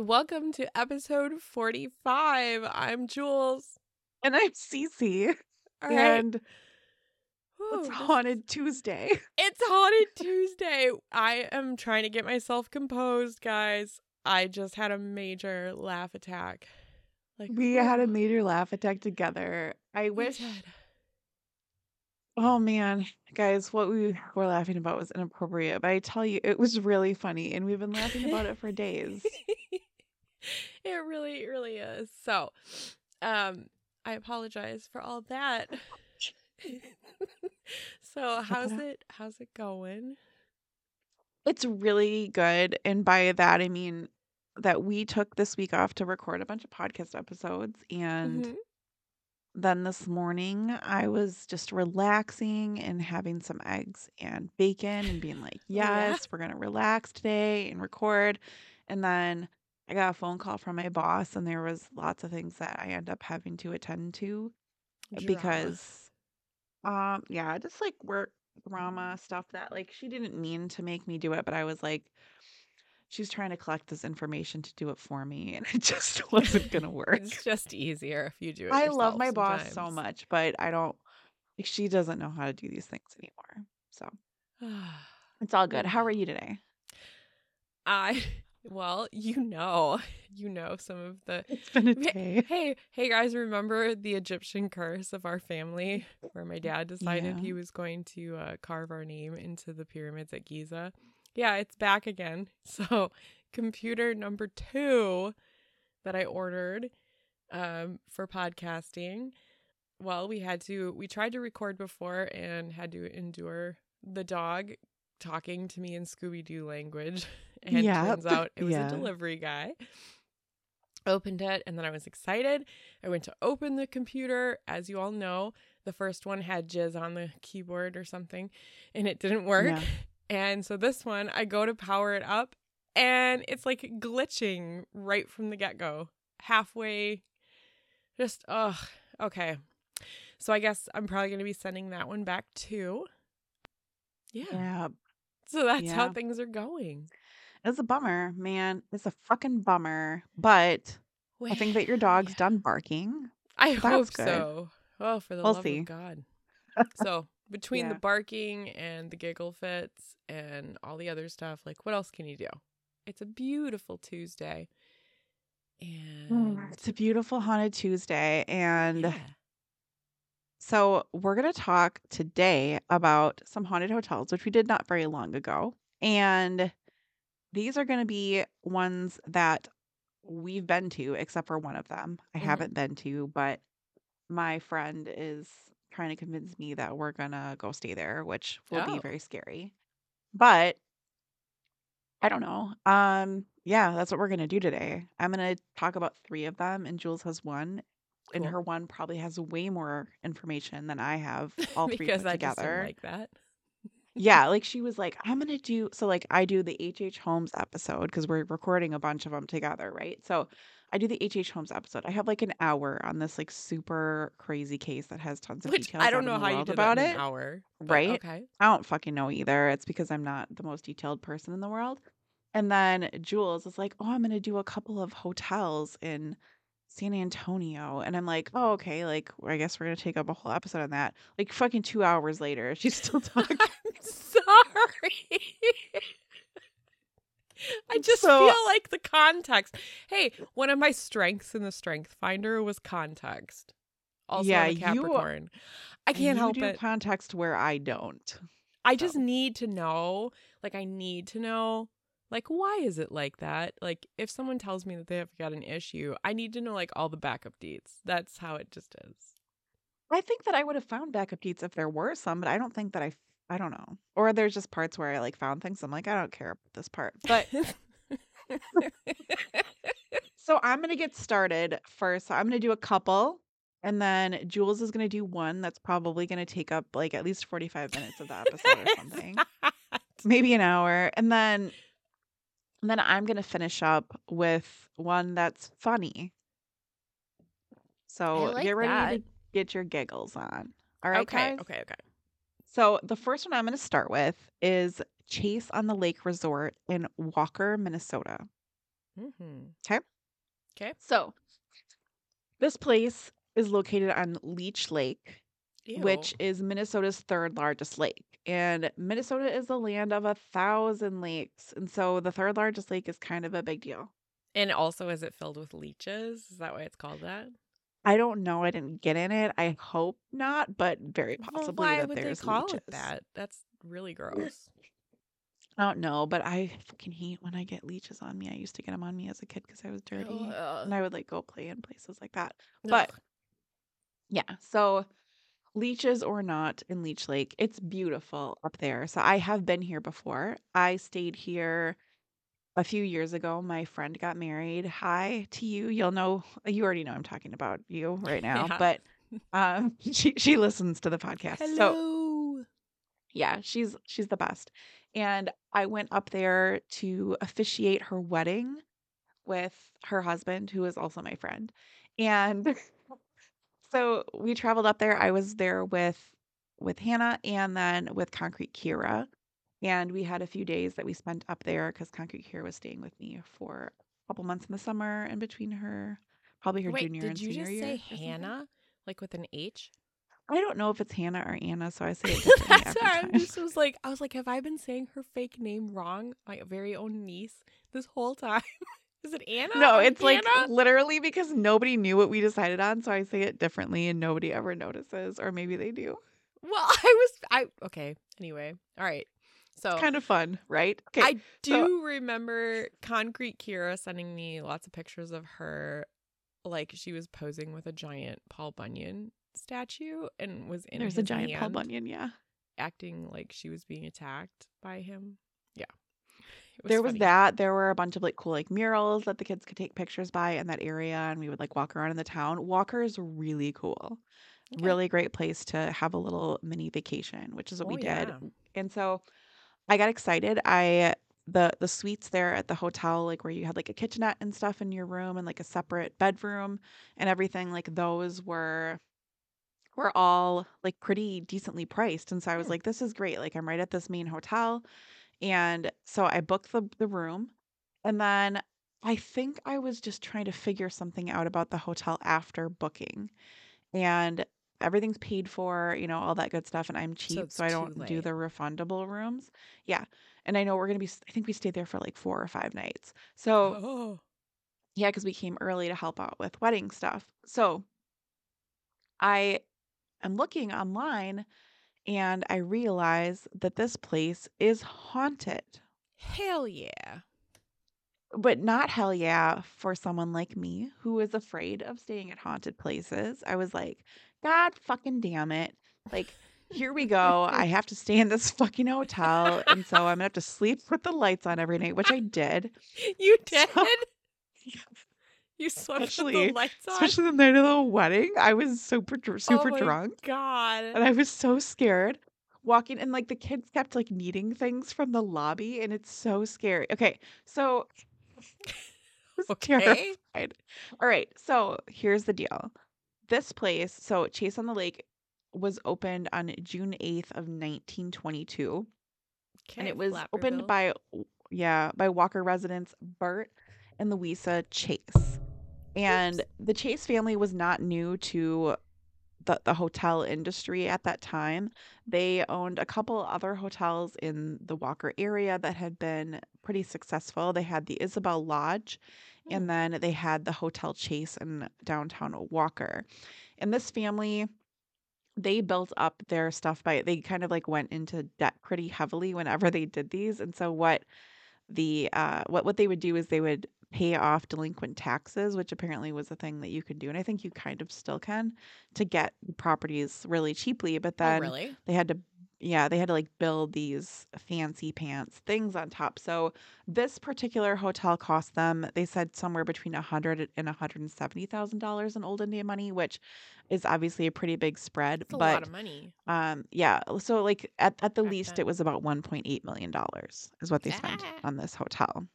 Welcome to episode 45. I'm Jules. And I'm CiCi. Right. and Whew, it's this- Haunted Tuesday. It's Haunted Tuesday. I am trying to get myself composed, guys. I just had a major laugh attack. Like We had a major laugh attack together. I we wish. did. Oh man, guys, what we were laughing about was inappropriate, but I tell you, it was really funny, and we've been laughing about it for days. it really, really is. So, um, I apologize for all that. so, how's it? How's it going? It's really good, and by that I mean that we took this week off to record a bunch of podcast episodes, and Mhm. then this morning I was just relaxing and having some eggs and bacon and being like, yeah? yes, we're going to relax today and record. And then I got a phone call from my boss, and there was lots of things that I end up having to attend to Drama. because, um, yeah, just like work drama stuff that like she didn't mean to make me do it, but I was like, she's trying to collect this information to do it for me, and it just wasn't going to work. It's just easier if you do it. I love my boss so much, but I don't like she doesn't know how to do these things anymore. So it's all good. How are you today? I well, you know, you know some of the It's been a Hey- day. Hey, hey guys, remember the Egyptian curse of our family where my dad decided Yeah. he was going to uh, carve our name into the pyramids at Giza? Yeah, it's back again. So, computer number 2 that I ordered um for podcasting. Well, we had to we tried to record before and had to endure the dog talking to me in Scooby Doo language. And Yep. turns out it was Yeah. a delivery guy opened it and then I was excited. I went to open the computer. As you all know, the first one had jizz on the keyboard or something and it didn't work. Yeah. And so this one, I go to power it up and it's like glitching right from the get go. Halfway, just, ugh, okay. So I guess I'm probably going to be sending that one back too. Yeah. Yeah. So that's how things are going. It's a bummer, man. It's a fucking bummer. But I think that your dog's done barking. I That's hope good. so. Oh, for the We'll love see. of God. So between the barking and the giggle fits and all the other stuff, like what else can you do? It's a beautiful Tuesday. And It's a beautiful haunted Tuesday. And yeah. so we're going to talk today about some haunted hotels, which we did not very long ago. And these are going to be ones that we've been to, except for one of them I Mhm. haven't been to, but my friend is trying to convince me that we're going to go stay there, which will Oh. be very scary. But I don't know. Um, yeah, that's what we're going to do today. I'm going to talk about three of them, and Jules has one. And Cool. her one probably has way more information than I have all three because put I just together. like that. Yeah, like she was like, I'm gonna do so like I do the HH Holmes episode because we're recording a bunch of them together, right? So I do the HH Holmes episode. I have like an hour on this like super crazy case that has tons of Which details I don't know how you did about it. an hour. but right? Okay. I don't fucking know either. It's because I'm not the most detailed person in the world. And then Jules is like, "Oh, I'm gonna do a couple of hotels in San Antonio," and I'm like, "Oh, okay. Like, I guess we're gonna take up a whole episode on that." Like, fucking two hours later, she's still talking. I'm sorry. I just So- feel like the context. Hey, one of my strengths in the Strength Finder was context. Also, Yeah, a you- Capricorn. I can't you help do it. context where I don't. I just need to know. Like, I need to know. Like, why is it like that? Like, if someone tells me that they have got an issue, I need to know like all the backup deets. That's how it just is. I think that I would have found backup deets if there were some, but I don't think that I. I don't know. Or there's just parts where I like found things. I'm like, I don't care about this part. But so I'm gonna get started first. So I'm gonna do a couple, and then Jules is gonna do one that's probably gonna take up like at least 45 minutes of the episode or something. Maybe an hour. And then and then I'm gonna finish up with one that's funny. So like get ready that. to get your giggles on. All right, okay, guys? okay, okay. So the first one I'm going to start with is Chase on the Lake Resort in Walker, Minnesota. Mm-hmm. 'Kay. Okay. So, this place is located on Leech Lake, which is Minnesota's third largest lake. And Minnesota is the land of a thousand lakes. And so the third largest lake is kind of a big deal. And also, is it filled with leeches? Is that why it's called that? I don't know. I didn't get in it. I hope not, but very Well, possibly why that would they call leeches. it that? That's really gross. I don't know, but I fucking hate when I get leeches on me. I used to get them on me as a kid because I was dirty. Ugh. And I would like go play in places like that. But Ugh. yeah, so leeches or not in Leech Lake, it's beautiful up there. So I have been here before. I stayed here a few years ago. My friend got married. Hi to you. You'll know you already know I'm talking about you right now, Yeah. but um she she listens to the podcast. So Hello. yeah, she's she's the best. And I went up there to officiate her wedding with her husband, who is also my friend. And so we traveled up there. I was there with with Hannah and then with Concrete Kira. And we had a few days that we spent up there because Concrete Kira was staying with me for a couple months in the summer in between her probably her Wait, junior did and you senior just year. say something. Hannah, like with an H? I don't know if it's Hannah or Anna, so I say it differently That's every why I time. just was like, I was like, have I been saying her fake name wrong? My very own niece this whole time. Is it Anna? No, it's like literally because nobody knew what we decided on, so I say it differently and nobody ever notices, or maybe they do. Well, I was I okay. Anyway, all right. So It's kind of fun, right? Okay. I do so- remember Concrete Kira sending me lots of pictures of her, like she was posing with a giant Paul Bunyan statue and was in There's a giant Paul Bunyan, yeah. acting like she was being attacked by him. There was funny. that. There were a bunch of like cool like murals that the kids could take pictures by in that area, and we would like walk around in the town. Walker is really cool. Okay. Really great place to have a little mini vacation, which is what we Oh, did. yeah. And so I got excited. I the the suites there at the hotel, like where you had like a kitchenette and stuff in your room and like a separate bedroom and everything, like those were were all like pretty decently priced. And so I was Hmm. like, this is great. Like I'm right at this main hotel. And so I booked the the room and then I think I was just trying to figure something out about the hotel after booking. And everything's paid for, you know, all that good stuff. And I'm cheap, it's so I too don't do late. the refundable rooms. Yeah. And I know we're going to be, I think we stayed there for like four or five nights. So, Oh, yeah, because we came early to help out with wedding stuff. So I am looking online and I realize that this place is haunted. hell yeah! but not hell yeah for someone like me who is afraid of staying at haunted places. I was like, God fucking damn it. Like, here we go. I have to stay in this fucking hotel. And so I'm gonna have to sleep with the lights on every night, which I did. You did. So- you slept with Especially- the lights on. Especially the night of the wedding. I was super dr- oh super oh my drunk. God. And I was so scared. Walking and like the kids kept like needing things from the lobby, and it's so scary. Okay, so was Okay. terrified. All right, so here's the deal. This place, so Chase on the Lake, was opened on June 8th of 1922, and it was opened by yeah by Walker residents Bert and Louisa Chase. And the Chase family was not new to the, the hotel industry at that time. They owned a couple other hotels in the Walker area that had been pretty successful. They had the Isabel Lodge, Hmm. and then they had the Hotel Chase in downtown Walker. And this family, they built up their stuff by they kind of like went into debt pretty heavily whenever they did these. And so what the uh what what they would do is they would pay off delinquent taxes, which apparently was a thing that you could do, and I think you kind of still can to get properties really cheaply. But oh, then really? they had to yeah they had to like build these fancy pants things on top so this particular hotel cost them they said somewhere between a hundred and a hundred and seventy thousand dollars in old indian money which is obviously a pretty big spread It's a but lot of money. um yeah so like at, at the Back least then. it was about 1.8 million dollars is what they spent on this hotel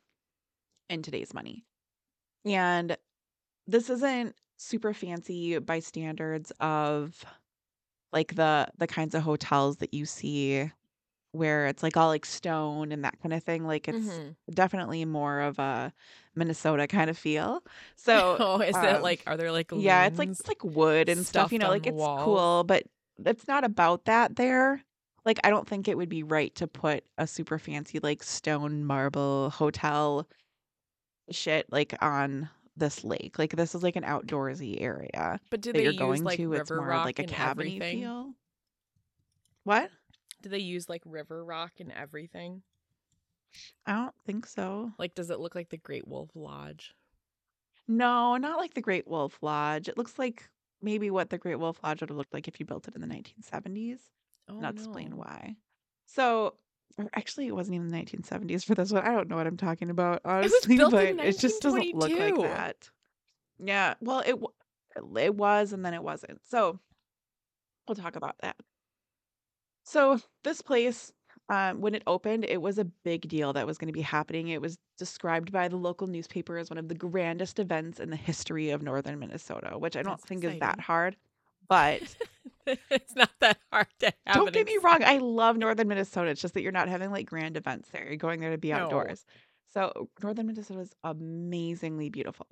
in today's money and this isn't super fancy by standards of like the the kinds of hotels that you see where it's like all like stone and that kind of thing. Like it's Mhm. definitely more of a Minnesota kind of feel. So Oh, is it um, like are there like yeah, it's like it's like wood and stuff, you know, like it's walls? cool, but it's not about that there. Like I don't think it would be right to put a super fancy like stone marble hotel shit like on this lake. Like this is like an outdoorsy area But do they you're use going like to. It's more rock like a everything? feel. What? Do they use like river rock and everything? I don't think so. Like does it look like the Great Wolf Lodge? No, not like the Great Wolf Lodge. It looks like maybe what the Great Wolf Lodge would have looked like if you built it in the 1970s. Oh Not explain why. So, or actually, it wasn't even the 1970s for this one. I don't know what I'm talking about, It was honestly, built but in it just doesn't look like 1922. that. Yeah, well, it it was, and then it wasn't. So, we'll talk about that. So, this place, um, when it opened, it was a big deal that was going to be happening. It was described by the local newspaper as one of the grandest events in the history of northern Minnesota, which I don't That's think is that hard. But it's not that hard to have don't get me wrong, I love northern Minnesota. It's just that you're not having like grand events there. You're going there to be No. outdoors. So, northern Minnesota is amazingly beautiful.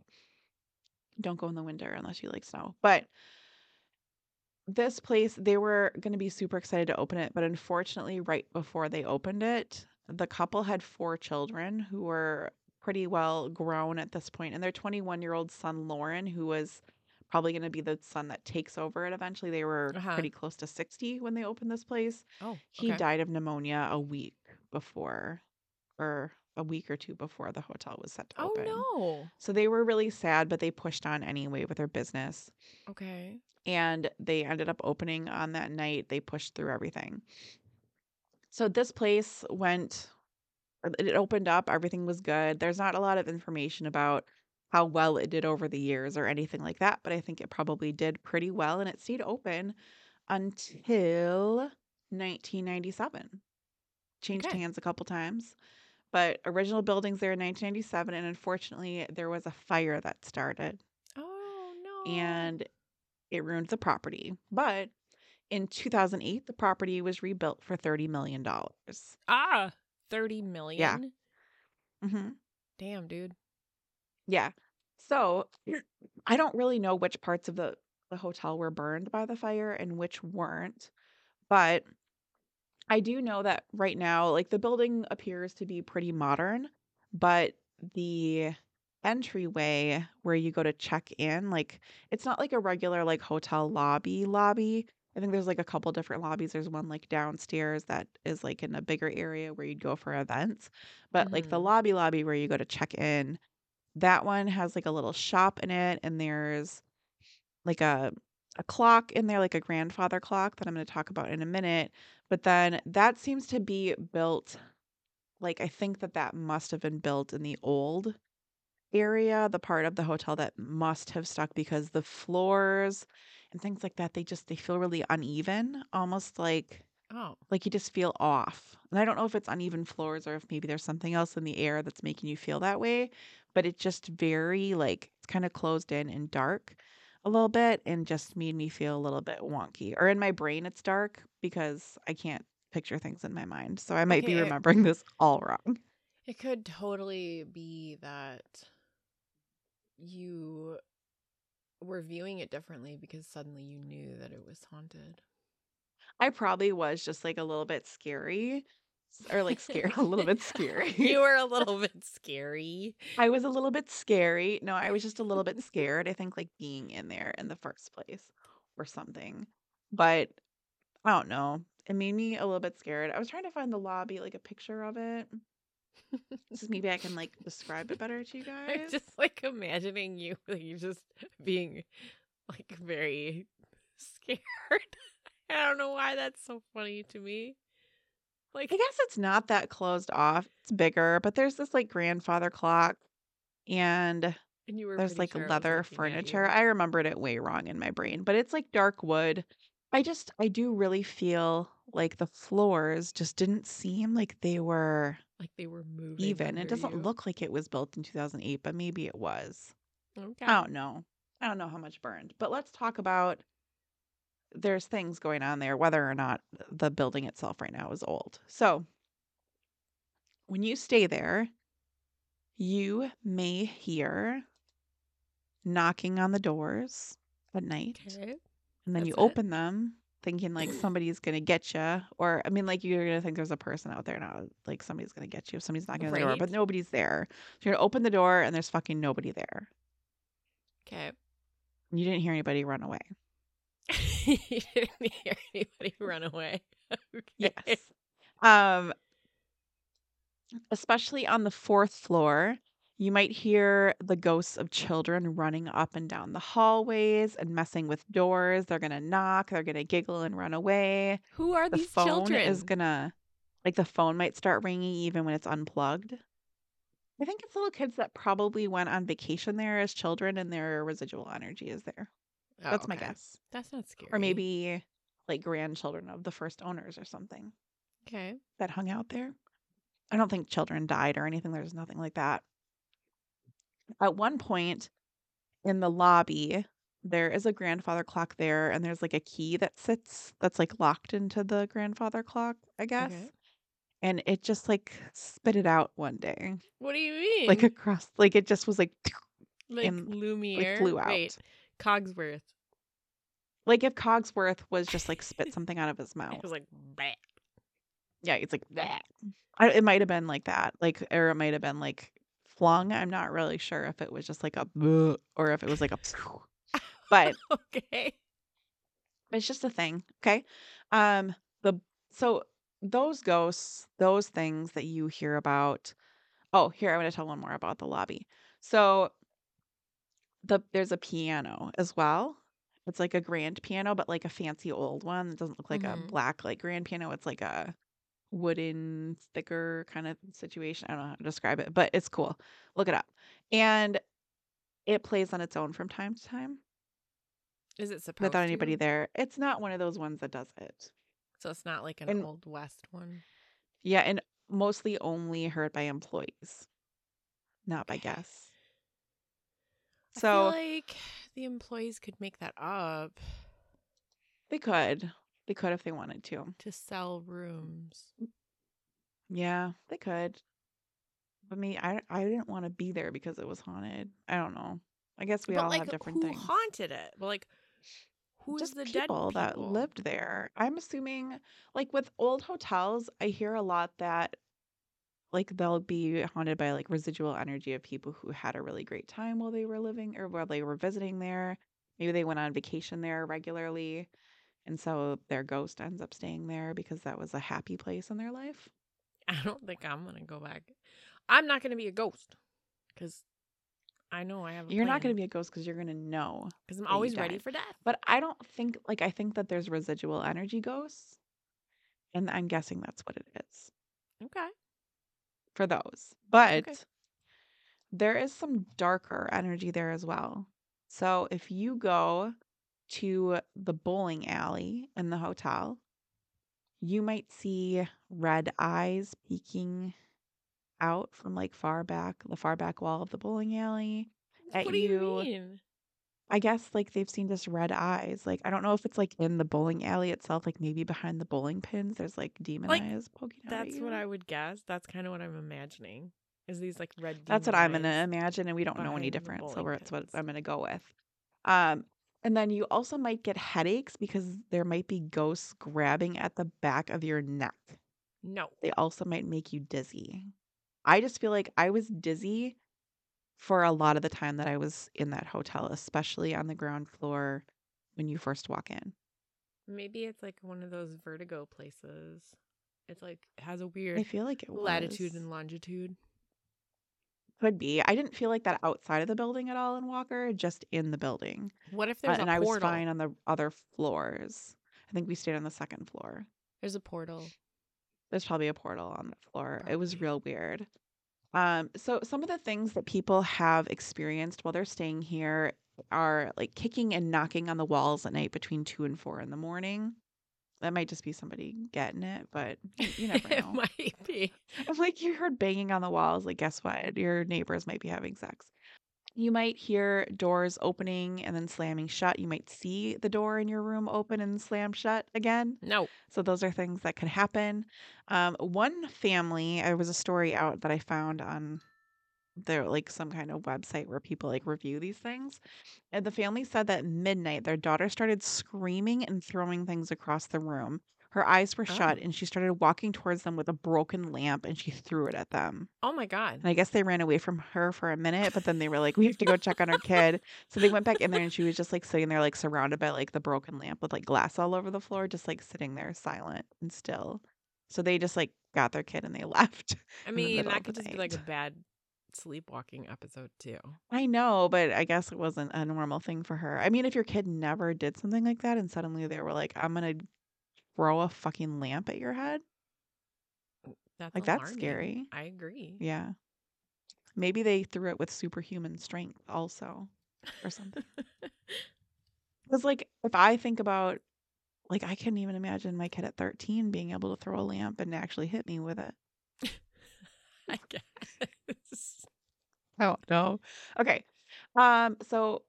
Don't go in the winter unless you like snow. But this place, they were going to be super excited to open it, but unfortunately, right before they opened it, the couple had four children who were pretty well grown at this point, and their 21 year old son, Lauren, who was probably going to be the son that takes over it eventually, they were Uh-huh. pretty close to 60 when they opened this place. Oh, He died of pneumonia a week before, or a week or two before the hotel was set to Oh open. no. So they were really sad, but they pushed on anyway with their business Okay. and they ended up opening on that night. They pushed through everything. So this place went it opened up, everything was good. There's not a lot of information about how well it did over the years or anything like that, but I think it probably did pretty well and it stayed open until 1997. Changed Okay. hands a couple times. But original buildings there in 1997 and unfortunately there was a fire that started Oh no. and it ruined the property. But in 2008, the property was rebuilt for $30 million. ah, 30 million. hmm Damn, dude. Yeah. So I don't really know which parts of the, the hotel were burned by the fire and which weren't. But I do know that right now, like the building appears to be pretty modern, but the entryway where you go to check in, like it's not like a regular like hotel lobby lobby. I think there's like a couple different lobbies. There's one like downstairs that is like in a bigger area where you'd go for events. But like the Mhm. lobby lobby where you go to check in, that one has like a little shop in it and there's like a a clock in there, like a grandfather clock that I'm going to talk about in a minute. But then that seems to be built, like I think that that must have been built in the old area, the part of the hotel that must have stuck because the floors and things like that, they just they feel really uneven, almost like Oh. like you just feel off. And I don't know if it's uneven floors or if maybe there's something else in the air that's making you feel that way, but it just very like it's kind of closed in and dark a little bit and just made me feel a little bit wonky. Or in my brain it's dark because I can't picture things in my mind. So I might be Okay. remembering this all wrong. It could totally be that you were viewing it differently because suddenly you knew that it was haunted. I probably was just like a little bit scary or like scared a little bit scary. you were a little bit scary. I was a little bit scary. No, I was just a little bit scared. I think like being in there in the first place or something. But I don't know. It made me a little bit scared. I was trying to find the lobby, like a picture of it. Just maybe I can like describe it better to you I'm guys. just like imagining you like you just being like very scared. I don't know why that's so funny to me. Like I guess it's not that closed off. It's bigger, but there's this like grandfather clock and and you were there's like sure leather furniture. I remembered it way wrong in my brain, but it's like dark wood. I just I do really feel like the floors just didn't seem like they were like they were moving. even. It doesn't you. look like it was built in 2008, but maybe it was. okay. I don't know. I don't know how much burned. But let's talk about there's things going on there, whether or not the building itself right now is old. So when you stay there, you may hear knocking on the doors at night. Okay. And then you That's it? open them thinking like somebody's going to get you. Or, I mean, like you're going to think there's a person out there now, like somebody's going to get you if somebody's knocking on the door, but nobody's there. So you're going to open the door and there's fucking nobody there. Okay. You didn't hear anybody run away. You didn't hear anybody run away. Okay. Yes. Um, especially on the fourth floor, you might hear the ghosts of children running up and down the hallways and messing with doors. They're gonna knock, they're gonna giggle and run away. Who are The these phone children? is gonna, like, the phone might start ringing even when it's unplugged. I think it's little kids that probably went on vacation there as children and their residual energy is there. Oh, That's my okay. guess. That's not scary. Or maybe like grandchildren of the first owners or something. Okay. that hung out there. I don't think children died or anything. There's nothing like that. At one point in the lobby, there is a grandfather clock there, and there's like a key that sits that's like locked into the grandfather clock, I guess. Okay. And it just like spit it out one day, What do you mean? like across, like it just was like, like and, Lumiere. flew out. Wait, Cogsworth. like if Cogsworth was just like spit something out of his It mouth. was like. Yeah, it's like that. It might have been like that, like, or it might have been like flung. I'm not really sure if it was just like a, or if it was like a, but okay. it's just a thing. Okay. Um, the so those ghosts, those things that you hear about. Oh, here I want to tell one more about the lobby. So the there's a piano as well. It's like a grand piano, but like a fancy old one. It doesn't look like Mhm. a black like grand piano. It's like a wooden thicker kind of situation. I don't know how to describe it, but it's cool. Look it up. And it plays on its own from time to time Is it supposed without anybody to? there. It's not one of those ones that does it. So it's not like an And- old west one. Yeah, and mostly only heard by employees, not by guests. I So feel like the employees could make that up they could. They could if they wanted to. to sell rooms. Yeah, they could. But me, I I didn't want to be there because it was haunted. I don't know. I guess we but all like, have different who things. haunted it? Well, like, who's Just the dead people people that lived there. I'm assuming, like with old hotels, I hear a lot that like they'll be haunted by like residual energy of people who had a really great time while they were living or while they were visiting there. Maybe they went on vacation there regularly. And so their ghost ends up staying there because that was a happy place in their life. I don't think I'm gonna go back. I'm not gonna be a ghost because I know I have. A You're not going to be a ghost because you're going to know. because I'm always ready for death. But I don't think, like, I think that there's residual energy ghosts. And I'm guessing that's what it is. Okay. For those. But Okay. there is some darker energy there as well. So if you go to the bowling alley in the hotel, you might see red eyes peeking out from like far back, the far back wall of the bowling alley. At what do you you. mean? I guess like they've seen just red eyes. Like I don't know if it's like in the bowling alley itself, like maybe behind the bowling pins, there's like demon Like, eyes poking out. That's what. I would guess. That's kind of what I'm imagining. Is these like red? That's what I'm gonna imagine, and we don't know any different, so that's what. I'm gonna go with. Um, and then you also might get headaches because there might be ghosts grabbing at the back of your neck. No. They also might make you dizzy. I just feel like I was dizzy for a lot of the time that I was in that hotel, especially on the ground floor when you first walk in. Maybe it's like one of those vertigo places. It's like it has a weird I feel like it was. latitude and longitude. could be. I didn't feel like that outside of the building at all in Walker, just in the building. What if there's Uh, there's and a I was fine on the other floors. I think we stayed on the second floor. There's a portal. There's probably a portal on the floor. It was real weird. Um, so some of the things that people have experienced while they're staying here are like kicking and knocking on the walls at night between two and four in the morning. That might just be somebody getting it, but you, never know. it might be. I'm like, you heard banging on the walls. Like, guess what? Your neighbors might be having sex. You might hear doors opening and then slamming shut. You might see the door in your room open and slam shut again. No. So those are things that could happen. Um, one family, there was a story out that I found on there like some kind of website where people like review these things. And the family said that midnight their daughter started screaming and throwing things across the room. Her eyes were oh. shut Oh. and she started walking towards them with a broken lamp and she threw it at them. Oh my god. And I guess they ran away from her for a minute, but then they were like, we have to go check on our kid. So they went back in there and she was just like sitting there, like surrounded by like the broken lamp with like glass all over the floor, just like sitting there silent and still. So they just like got their kid and they left. I mean, that could just be like a bad sleepwalking episode too. I know, but I guess it wasn't a normal thing for her. I mean, if your kid never did something like that and suddenly they were like, I'm going to throw a fucking lamp at your head, That's like that's scary. I agree. Yeah. Maybe they threw it with superhuman strength also or something. Because, like, if I think about, like, I couldn't even imagine my kid at 13 being able to throw a lamp and actually hit me with it. I guess. I don't know. Okay. Um, so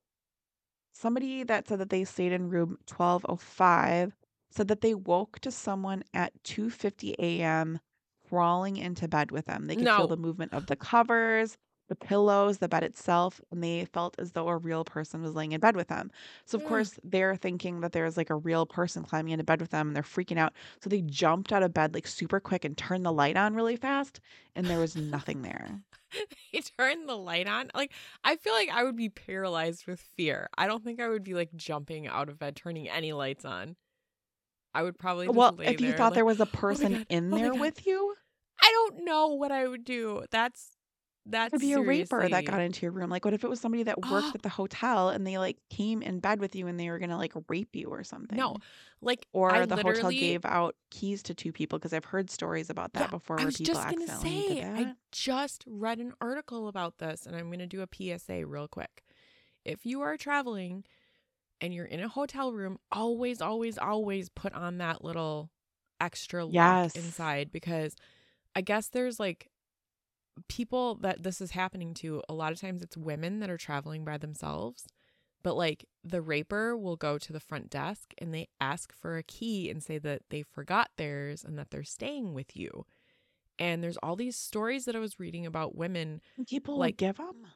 somebody that said that they stayed in room 1205 said that they woke to someone at 2:50 a.m. crawling into bed with them. They could feel the movement of the covers, the pillows, the bed itself, and they felt as though a real person was laying in bed with them. So of Ugh. course, they're thinking that there's like a real person climbing into bed with them and they're freaking out. So they jumped out of bed like super quick and turned the light on really fast, and there was nothing there. he turned the light on. Like I feel like I would be paralyzed with fear. I don't think I would be like jumping out of bed, turning any lights on. I would probably Well, if you there, thought like, there was a oh my person God, in oh there God." with you, I don't know what I would do. That's that's could be a raper that got into your room. Like, what if it was somebody that worked Oh. at the hotel and they like came in bed with you and they were gonna like rape you or something? No, like Or I the hotel gave out keys to two people because I've heard stories about that Yeah, before I where was people just gonna say, I just read an article about this, and I'm gonna do a PSA real quick. If you are traveling and you're in a hotel room, always, always, always put on that little extra lock Yes. inside because I guess there's like people that this is happening to. A lot of times it's women that are traveling by themselves. But like the raper will go to the front desk and they ask for a key and say that they forgot theirs and that they're staying with you. And there's all these stories that I was reading about women. People like, like give them.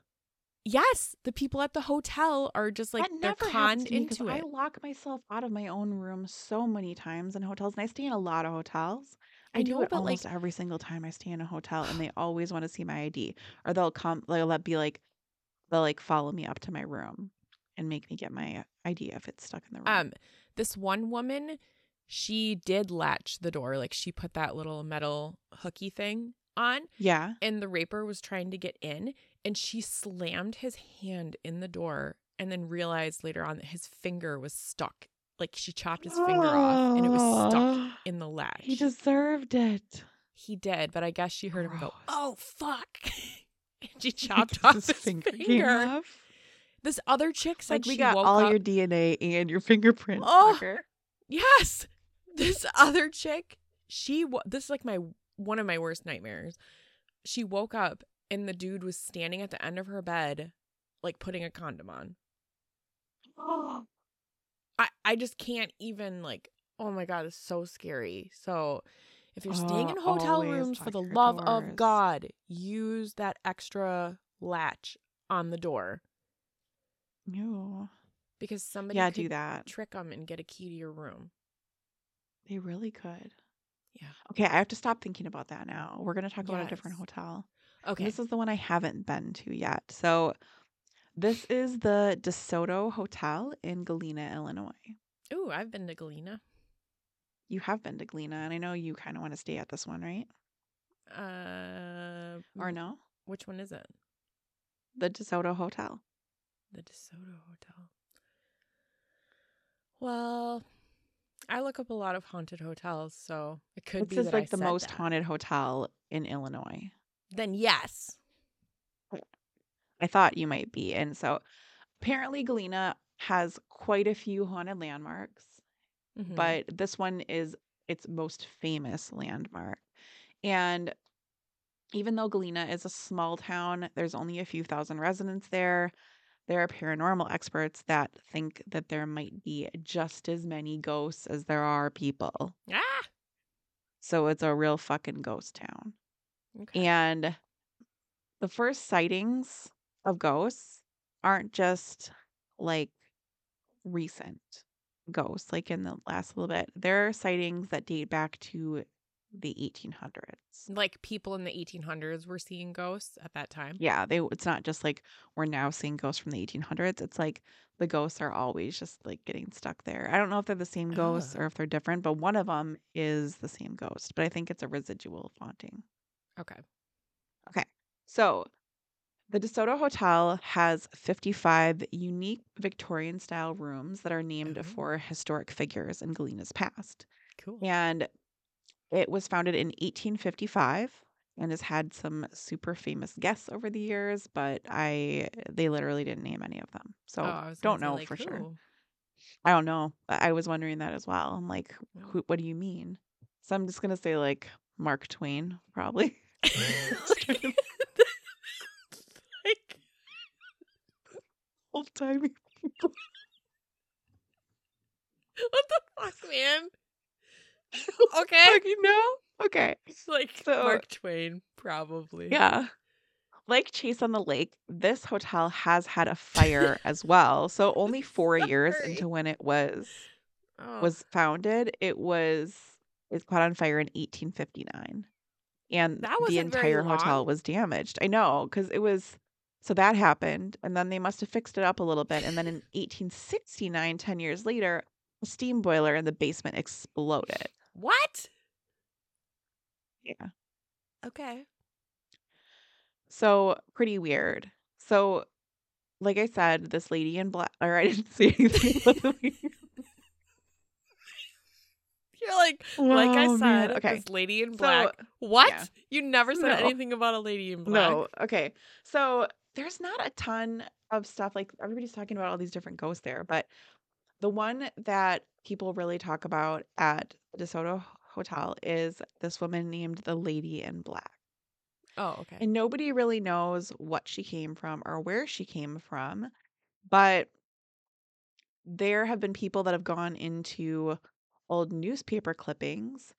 Yes, the people at the hotel are just like that they're conned to me 'cause into I lock myself out of my own room so many times in hotels, and I stay in a lot of hotels. I I do know, it but, like- almost every single time I stay in a hotel, and they always want to see my ID, or they'll come, they'll let- be like, they'll like follow me up to my room and make me get my ID if it's stuck in the room. Um, this one woman, she did latch the door, like she put that little metal hooky thing on, yeah, and the raper was trying to get in, and she slammed his hand in the door, and then realized later on that his finger was stuck. Like she chopped his finger off, and it was stuck in the latch. He deserved it. He did, but I guess she heard him go, "Oh fuck!" and she chopped off his his finger finger. This other chick said Like we she got all up. your DNA and your fingerprints. Oh. Yes. This other chick, she this is like my one of my worst nightmares. She woke up and the dude was standing at the end of her bed like putting a condom on. I I just can't even like oh my god, it's so scary. So if you're staying Oh, in hotel rooms for the love doors. of God, use that extra latch on the door Ew. because somebody Yeah, could do that. trick them and get a key to your room. They really could. Yeah. Okay, I have to stop thinking about that now. We're going to talk about a different hotel. Okay. This is the one I haven't been to yet. So, this is the DeSoto Hotel in Galena, Illinois. Ooh, I've been to Galena. You have been to Galena, and I know you kind of want to stay at this one, right? Uh, Or no? which one is it? The DeSoto Hotel. The DeSoto Hotel. Well, I look up a lot of haunted hotels, so it could be This is that I like the most that. haunted hotel in Illinois. Then yes. I thought you might be. And so, apparently, Galena has quite a few haunted landmarks. Mhm. but this one is its most famous landmark. And even though Galena is a small town, there's only a few thousand residents there. There are paranormal experts that think that there might be just as many ghosts as there are people. Ah. So it's a real fucking ghost town. Okay. And the first sightings of ghosts aren't just like recent ghosts, like in the last little bit. There are sightings that date back to the 1800s. like people in the 1800s were seeing ghosts at that time. Yeah, they it's not just like we're now seeing ghosts from the 1800s. It's like the ghosts are always just like getting stuck there. I don't know if they're the same ghosts or if they're different, but one of them is the same ghost, but I think it's a residual haunting. Okay. Okay. So, the DeSoto Hotel has 55 unique Victorian style rooms that are named Oh. for historic figures in Galena's past. Cool. And it was founded in 1855 and has had some super famous guests over the years, but I they literally didn't name any of them. So, oh, I don't know like, for sure. I don't know. I I was wondering that as well. I'm like, who, what do you mean? So I'm just going to say like Mark Twain, probably. like, Old timey. what the fuck, man? Okay. you know? Okay. Like So- Mark Twain, probably. Yeah. Like Chase on the Lake, this hotel has had a fire as well. So only four years into when it was Oh, was founded, it was it caught on fire in 1859, and That the wasn't very entire hotel long. was damaged. I know because it was so that happened, and then they must have fixed it up a little bit, and then in 1869, 10 years later, a steam boiler in the basement exploded. what? Yeah. Okay. So pretty weird. So, like I said, this lady in black, or I didn't see anything. about the lady- You're like, like I Oh, man. said, Okay. this lady in So, black. what? yeah. You never said No. anything about a lady in black. No. Okay. So there's not a ton of stuff. Like everybody's talking about all these different ghosts there, but the one that people really talk about at the DeSoto Hotel is this woman named the Lady in Black. Oh, okay. And nobody really knows what she came from or where she came from. But there have been people that have gone into old newspaper clippings.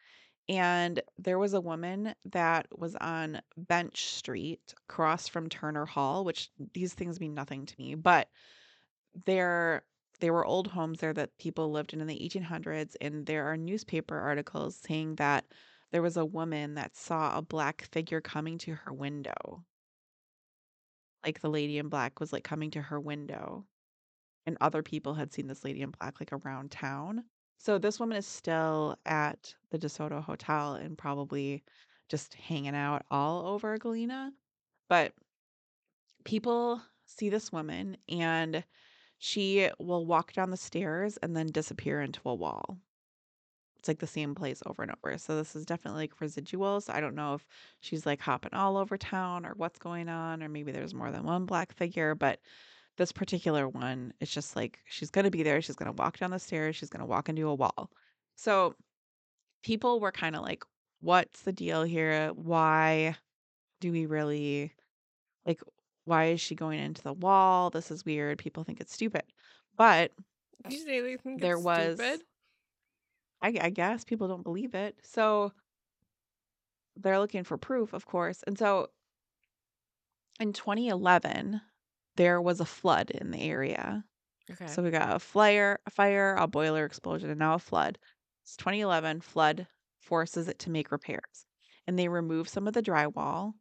And there was a woman that was on Bench Street across from Turner Hall, which these things mean nothing to me, but there they were old homes there that people lived in in the 1800s and there are newspaper articles saying that there was a woman that saw a black figure coming to her window. Like the lady in black was like coming to her window. And other people had seen this lady in black like around town. So this woman is still at the DeSoto Hotel and probably just hanging out all over Galena. But people see this woman and she will walk down the stairs and then disappear into a wall. It's like the same place over and over. So this is definitely like residuals. I don't know if she's like hopping all over town or what's going on, or maybe there's more than one black figure, but this particular one, it's just like she's going to be there. She's going to walk down the stairs. She's going to walk into a wall. So people were kind of like, what's the deal here? Why do we really like, why is she going into the wall? This is weird. People think it's stupid. But you say they think there it's was stupid? I, I guess people don't believe it. So they're looking for proof, of course. And so in 2011, there was a flood in the area. Okay. So we got a flyer, a fire, a boiler explosion, and now a flood. It's 2011 flood forces it to make repairs. And they remove some of the drywall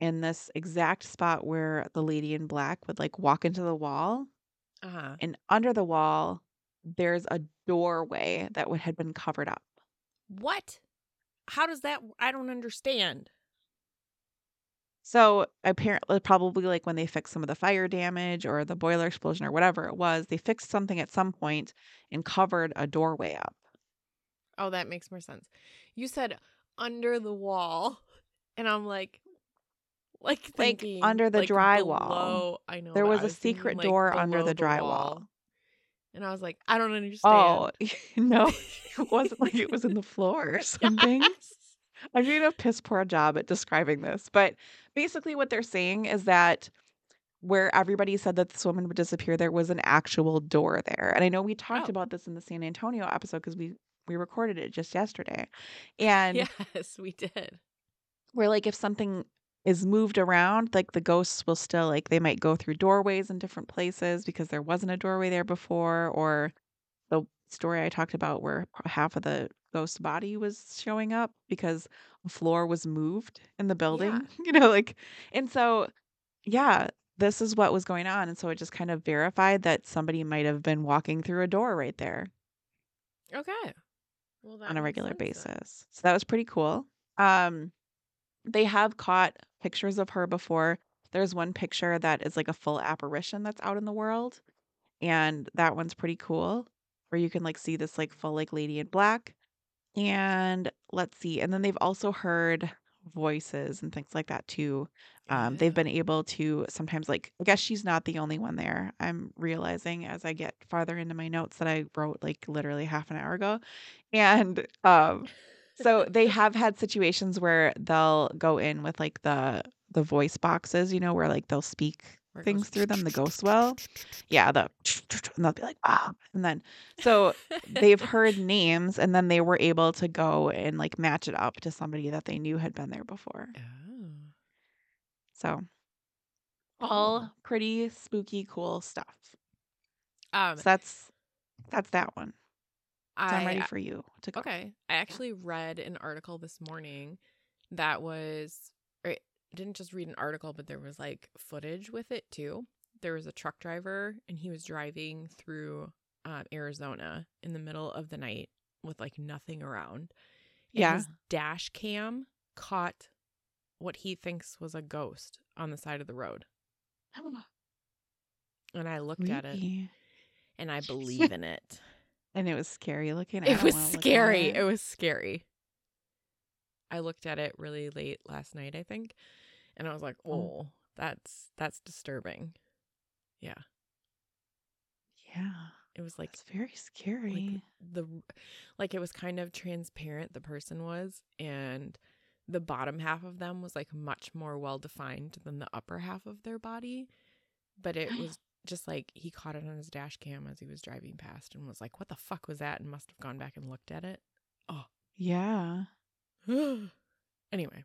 in this exact spot where the lady in black would like walk into the wall. uh huh. And under the wall, there's a doorway that would had been covered up. What? How does that? I don't understand. So apparently, probably like when they fixed some of the fire damage or the boiler explosion or whatever it was, they fixed something at some point and covered a doorway up. Oh, that makes more sense. You said under the wall, and I'm like, like Like, thinking under the like, drywall. below- I know There was I a thinking, secret like, door under the drywall. wall. and I was like, I don't understand. Oh no, it wasn't like it was in the floor or something. Yes. I'm doing a piss poor job at describing this, but basically what they're saying is that where everybody said that this woman would disappear, there was an actual door there. And I know we talked Oh. about this in the San Antonio episode because we we recorded it just yesterday. And yes, we did. where like if something is moved around, like the ghosts will still like they might go through doorways in different places because there wasn't a doorway there before, or the story I talked about where half of the ghost body was showing up because a floor was moved in the building, you know, like and so yeah, this is what was going on. And so it just kind of verified that somebody might have been walking through a door right there Okay. Well, that on a makes regular sense then. basis. So that was pretty cool. Um, they have caught pictures of her before. There's one picture that is like a full apparition that's out in the world, and that one's pretty cool, where you can like see this like full like lady in black. And let's see, and then they've also heard voices and things like that too. Um, they've been able to sometimes like I guess she's not the only one there. I'm realizing as I get farther into my notes that I wrote like literally half an hour ago. And um so they have had situations where they'll go in with like the the voice boxes, you know, where like they'll speak things through them, the ghost well. Yeah, the and they'll be like, ah. And then so they've heard names and then they were able to go and like match it up to somebody that they knew had been there before. Oh. So all pretty spooky, cool stuff. Um, So that's that's that one. So I'm ready for you to go. Okay. I actually read an article this morning that was, or didn't just read an article, but there was like footage with it too. There was a truck driver and he was driving through um, Arizona in the middle of the night with like nothing around. And Yeah. His dash cam caught what he thinks was a ghost on the side of the road. And I looked at it and I believe in it. And it was scary looking. I It was wanna look at scary. it. It was scary. I looked at it really late last night, I think, and I was like, Oh. "Oh, that's that's disturbing." Yeah, Yeah. it was like It's very scary. like the like it was kind of transparent the person was and the bottom half of them was like much more well defined than the upper half of their body but it was just like he caught it on his dash cam as he was driving past and was like what the fuck was that and must have gone back and looked at it Oh, yeah. anyway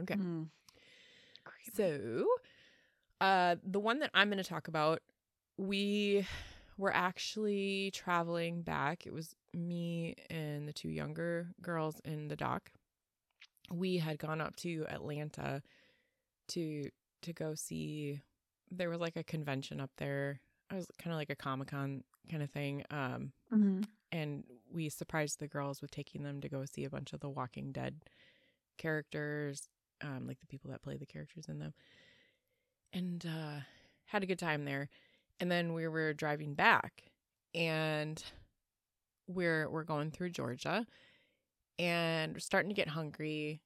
okay Mm. So, uh, the one that I'm going to talk about, we were actually traveling back. It was me and the two younger girls in the doc. We had gone up to Atlanta to to go see. There was like a convention up there. It was kind of like a Comic Con kind of thing. Um, Mhm. and we surprised the girls with taking them to go see a bunch of the Walking Dead characters, um, like the people that play the characters in them, and uh, had a good time there. And then we were driving back, and we're we're going through Georgia, and we're starting to get hungry.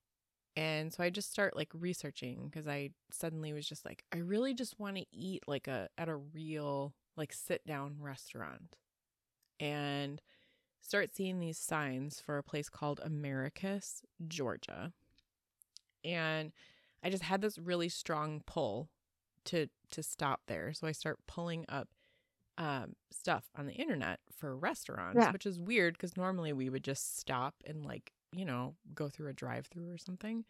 And so I just start like researching because I suddenly was just like, I really just want to eat like a at a real like sit down restaurant and start seeing these signs for a place called Americus, Georgia. And I just had this really strong pull to to stop there. So I start pulling up um, stuff on the internet for restaurants, Yeah. which is weird because normally we would just stop and like you know go through a drive-through or something.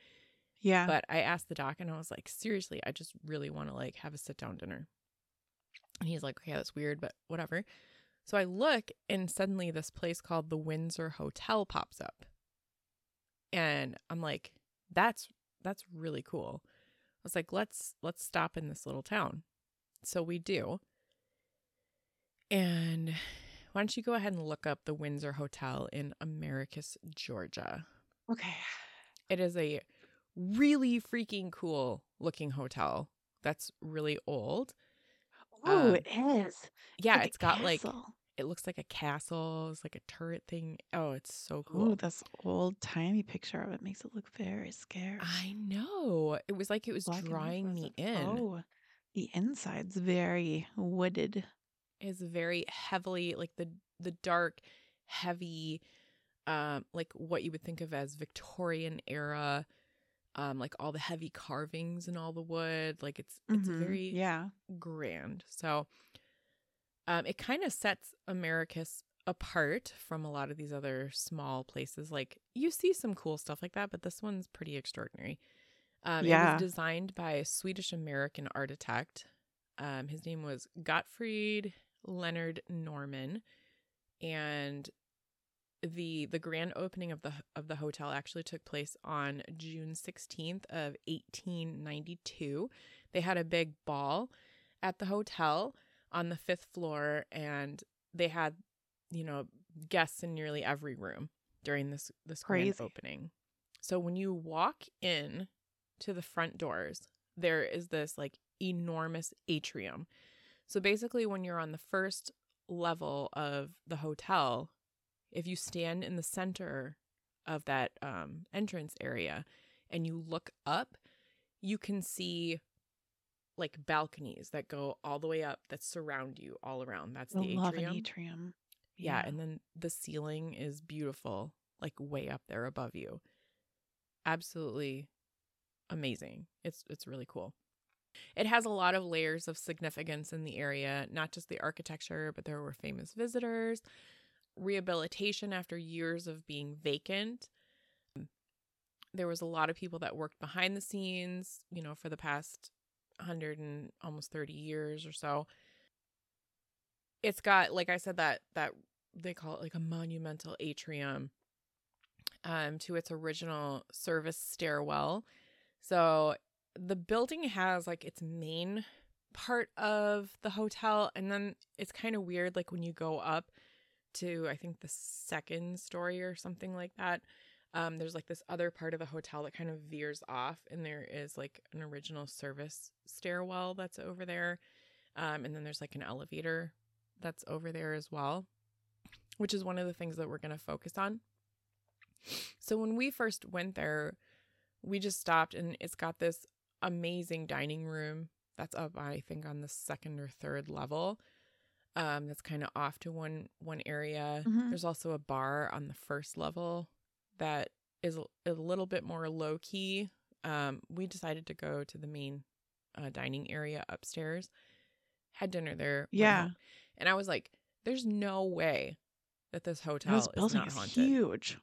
Yeah. But I asked the doc and I was like, seriously, I just really want to like have a sit down dinner. And he's like, okay, that's weird, but whatever. So I look and suddenly this place called the Windsor Hotel pops up. And I'm like, that's that's really cool. I was like, let's let's stop in this little town. So we do. And why don't you go ahead and look up the Windsor Hotel in Americus, Georgia? okay. It is a really freaking cool looking hotel that's really old. Oh, Um, it is. Yeah, like it's got like castle. It looks like a castle, it's like a turret thing. Oh, it's so cool. Ooh, this old timey picture of it makes it look very scary. I know. It was like it was Black drawing me in. Oh, the inside's very wooded. It's very heavily like the the dark, heavy um, like what you would think of as Victorian era, um, like all the heavy carvings and all the wood. Like it's it's Mhm. very Yeah. grand. So um, it kind of sets Americus apart from a lot of these other small places. Like you see some cool stuff like that, but this one's pretty extraordinary. Um, It was designed by a Swedish American architect. Um, his name was Gottfried Leonhard Norrman, and the the grand opening of the of the hotel actually took place on June 16th of 1892. They had a big ball at the hotel on the 5th floor and they had you know guests in nearly every room during this this grand opening. So when you walk in to the front doors, there is this like enormous atrium. So basically when you're on the first level of the hotel, if you stand in the center of that um, entrance area and you look up, you can see like balconies that go all the way up that surround you all around. That's I the love atrium. atrium. Yeah, and then the ceiling is beautiful, like way up there above you. Absolutely amazing. It's it's really cool. It has a lot of layers of significance in the area, not just the architecture, but there were famous visitors, rehabilitation after years of being vacant. There was a lot of people that worked behind the scenes, you know, for the past 100 and almost 30 years or so. It's got like I said that that they call it like a monumental atrium um to its original service stairwell. So the building has like its main part of the hotel and then it's kind of weird like when you go up to I think the second story or something like that. Um, there's like this other part of the hotel that kind of veers off, and there is like an original service stairwell that's over there. Um, and then there's like an elevator that's over there as well, which is one of the things that we're going to focus on. So when we first went there, we just stopped, and it's got this amazing dining room that's up, I think, on the second or third level um that's kind of off to one one area Mhm. there's also a bar on the first level that is a, little bit more low key um we decided to go to the main uh, dining area upstairs had dinner there Yeah. and i was like there's no way that this hotel this is building not is haunted huge.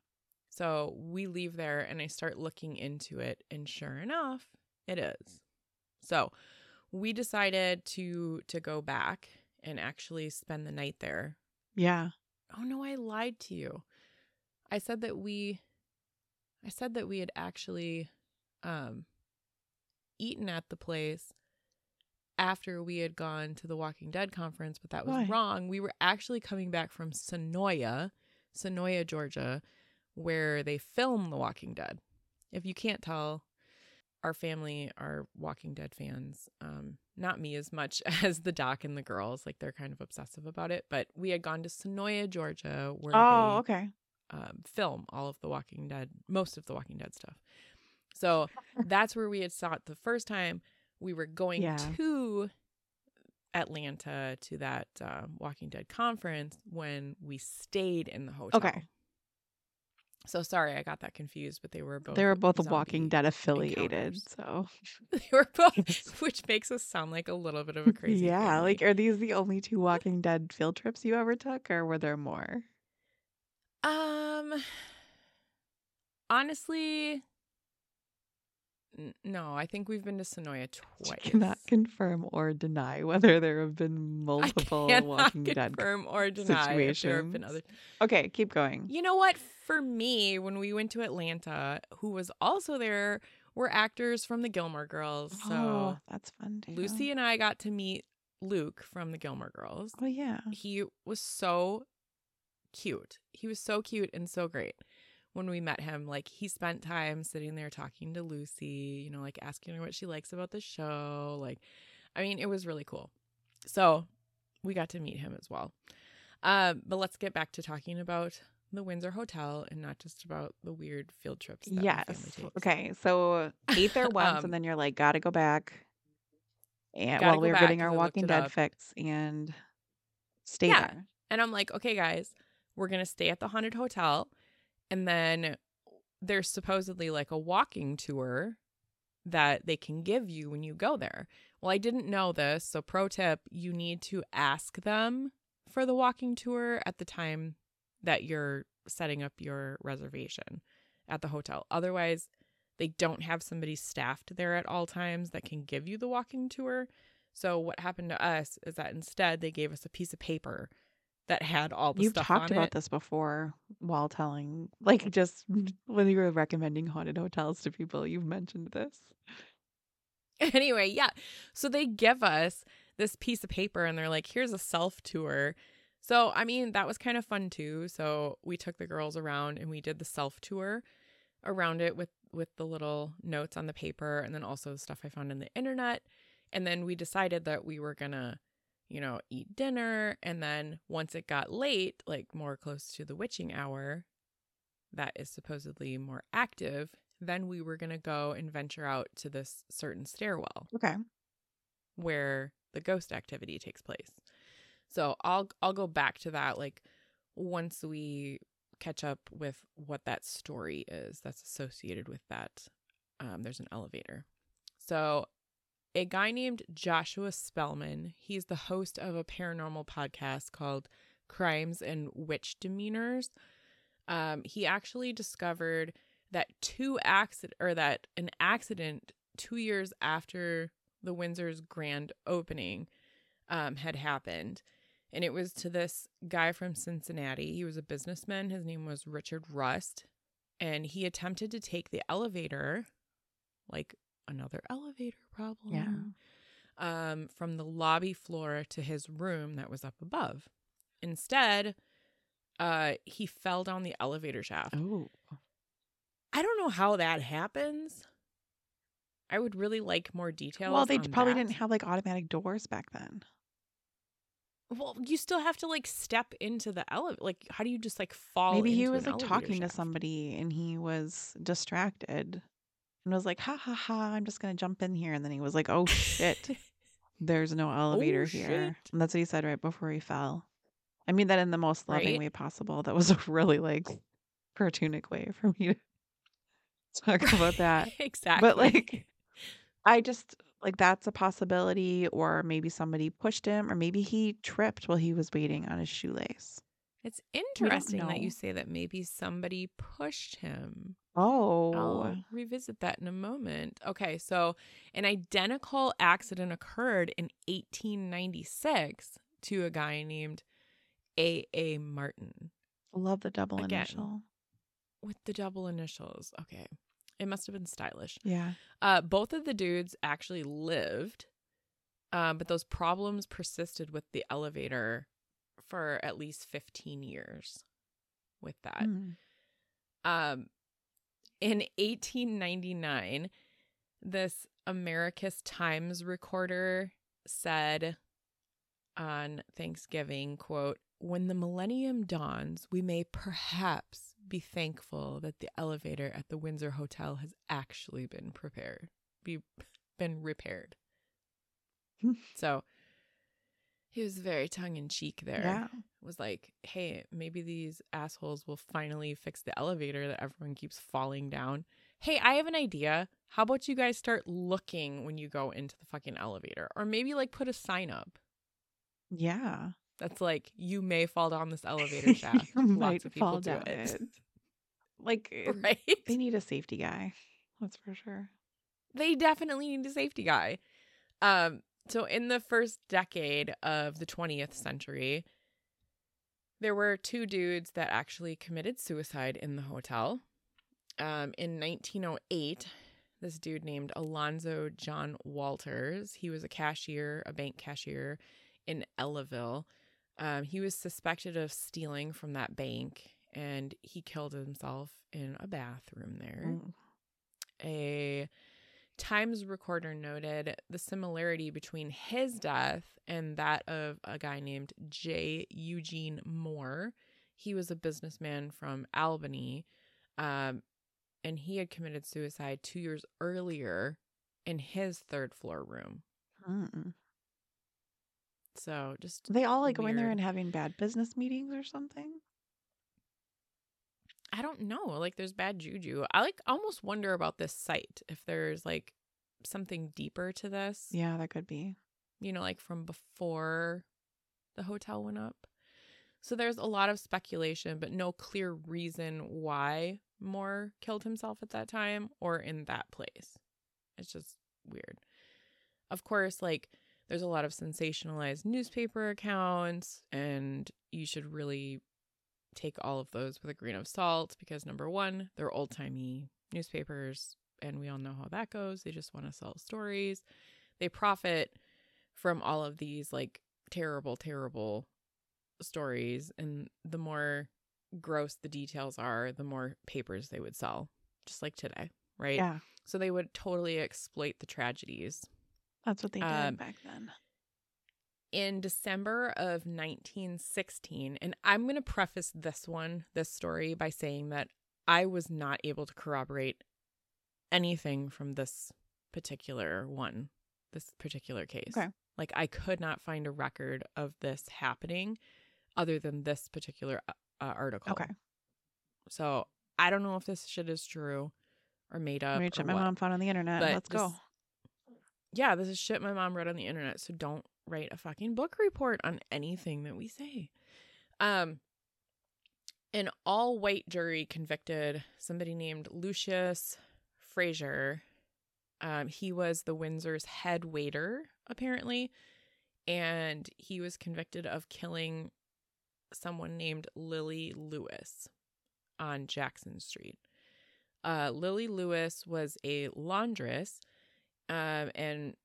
so we leave there and I start looking into it and sure enough, it is. So we decided to to go back and actually spend the night there. Yeah. Oh no, I lied to you. I said that we I said that we had actually um eaten at the place after we had gone to the Walking Dead conference, but that was Why? wrong. We were actually coming back from Senoia, Senoia, Georgia, where they film The Walking Dead. If you can't tell, our family are Walking Dead fans. Um, not me as much as the doc and the girls. Like they're kind of obsessive about it. But we had gone to Senoia, Georgia, where Oh, okay. Um, film all of the Walking Dead, most of the Walking Dead stuff. So that's where we had saw it the first time. We were going Yeah. to Atlanta to that uh, Walking Dead conference when we stayed in the hotel. Okay. So sorry, I got that confused, but they were both. They were both Walking Dead affiliated, encounters. so They were both, which makes us sound like a little bit of a crazy. yeah. family. Like, are these the only two Walking Dead field trips you ever took, or were there more? Um, honestly, n- no. I think we've been to Senoia You twice. cannot confirm or deny whether there have been multiple cannot Walking Dead. confirm or deny if there have been situations. other. Okay, keep going. You know what? For me, when we went to Atlanta, who was also there were actors from the Gilmore Girls. So oh, that's fun. Too. Lucy and I got to meet Luke from the Gilmore Girls. Oh yeah. He was so cute. He was so cute and so great when we met him. Like he spent time sitting there talking to Lucy, you know, like asking her what she likes about the show. Like, I mean, it was really cool. So we got to meet him as well. Um, but let's get back to talking about the Windsor Hotel and not just about the weird field trips. That Yes. Okay. So ate there once, Um, and then you're like, gotta go back. And while we were getting our Walking Dead fix and stay Yeah. there. And I'm like, okay, guys, we're gonna stay at the haunted hotel, And then there's supposedly like a walking tour that they can give you when you go there. Well, I didn't know this. So, pro tip you need to ask them for the walking tour at the time that you're setting up your reservation at the hotel. Otherwise, they don't have somebody staffed there at all times that can give you the walking tour. So, what happened to us is that instead they gave us a piece of paper that had all the stuff. You've stuff talked about it. this before while telling, like, just when you were recommending haunted hotels to people, you've mentioned this. anyway, yeah. So they give us this piece of paper and they're like, here's a self tour. So, I mean, that was kind of fun too. So, we took the girls around and we did the self tour around it with with the little notes on the paper and then also the stuff I found in the internet. And then we decided that we were going to, you know, eat dinner and then once it got late, like more close to the witching hour that is supposedly more active, then we were going to go and venture out to this certain stairwell Okay. where the ghost activity takes place. So I'll I'll go back to that like once we catch up with what that story is that's associated with that. Um, there's an elevator. So a guy named Joshua Spellman, he's the host of a paranormal podcast called Crimes and Witch Demeanors. Um, he actually discovered that two accident or that an accident two years after the Windsor's grand opening um, had happened. And it was to this guy from Cincinnati. He was a businessman. His name was Richard Rust. And he attempted to take the elevator, like another elevator problem, Yeah. um, from the lobby floor to his room that was up above. Instead, uh, he fell down the elevator shaft. Oh. I don't know how that happens. I would really like more details. Well, they probably that. didn't have like automatic doors back then. Well, you still have to like step into the elevator. Like, how do you just like fall? Maybe he was like talking to somebody and he was distracted and was like, ha ha ha, I'm just going to jump in here. And then he was like, oh shit, there's no elevator Oh, here. shit. And that's what he said right before he fell. I mean that in the most loving Right? way possible. That was a really like cartoonic way for me to talk about that. exactly. But like, I just like that's a possibility, or maybe somebody pushed him, or maybe he tripped while he was waiting on his shoelace. it's interesting that you say that maybe somebody pushed him. Oh, I'll revisit that in a moment. Okay, so an identical accident occurred in 1896 to a guy named A. A. Martin love the double Again. initial. with the double initials. Okay, it must have been stylish. Yeah. Uh, both of the dudes actually lived, uh, but those problems persisted with the elevator for at least 15 years with that. Mm. Um, in 1899, this Americus Times recorder said on Thanksgiving, quote, when the millennium dawns, we may perhaps be thankful that the elevator at the Windsor Hotel has actually been prepared, be been repaired. Hmm. so he was very tongue in cheek there Yeah. was like, hey, maybe these assholes will finally fix the elevator that everyone keeps falling down. Hey, I have an idea. How about you guys start looking when you go into the fucking elevator? Or maybe like put a sign up Yeah. that's like, you may fall down this elevator shaft. You Lots might of people fall do down it. it. Like right? they need a safety guy. That's for sure. they definitely need a safety guy. Um, so in the first decade of the 20th century, there were two dudes that actually committed suicide in the hotel. Um, in 1908, this dude named Alonzo John Walters, he was a cashier, a bank cashier in Ellaville. Um, he was suspected of stealing from that bank and he killed himself in a bathroom there Mm. a Times recorder noted the similarity between his death and that of a guy named J. Eugene Moore. He was a businessman from Albany, um, and he had committed suicide two years earlier in his third floor room. Mm. So just they all like going there and having bad business meetings or something? I don't know. Like there's bad juju. I like almost wonder about this site if there's like something deeper to this. Yeah, that could be. You know, like from before the hotel went up. So there's a lot of speculation, but no clear reason why Moore killed himself at that time or in that place. It's just weird. Of course, like there's a lot of sensationalized newspaper accounts, and you should really take all of those with a grain of salt because number one, they're old timey newspapers, and we all know how that goes. They just want to sell stories. They profit from all of these like terrible, terrible stories, and the more gross the details are, the more papers they would sell, just like today, right? Yeah. So they would totally exploit the tragedies. That's what they did Um, back then. In December of 1916, and I'm going to preface this one, this story, by saying that I was not able to corroborate anything from this particular one, this particular case. Okay. Like, I could not find a record of this happening other than this particular uh, uh, article. Okay. So I don't know if this shit is true or made up. Or my what mom found on the internet. but Let's this- go. yeah, this is shit my mom read on the internet, so don't write a fucking book report on anything that we say. Um an all white jury convicted somebody named Lucius Fraser. Um, he was the Windsor's head waiter, apparently, and he was convicted of killing someone named Lily Lewis on Jackson Street. Uh, Lily Lewis was a laundress um, and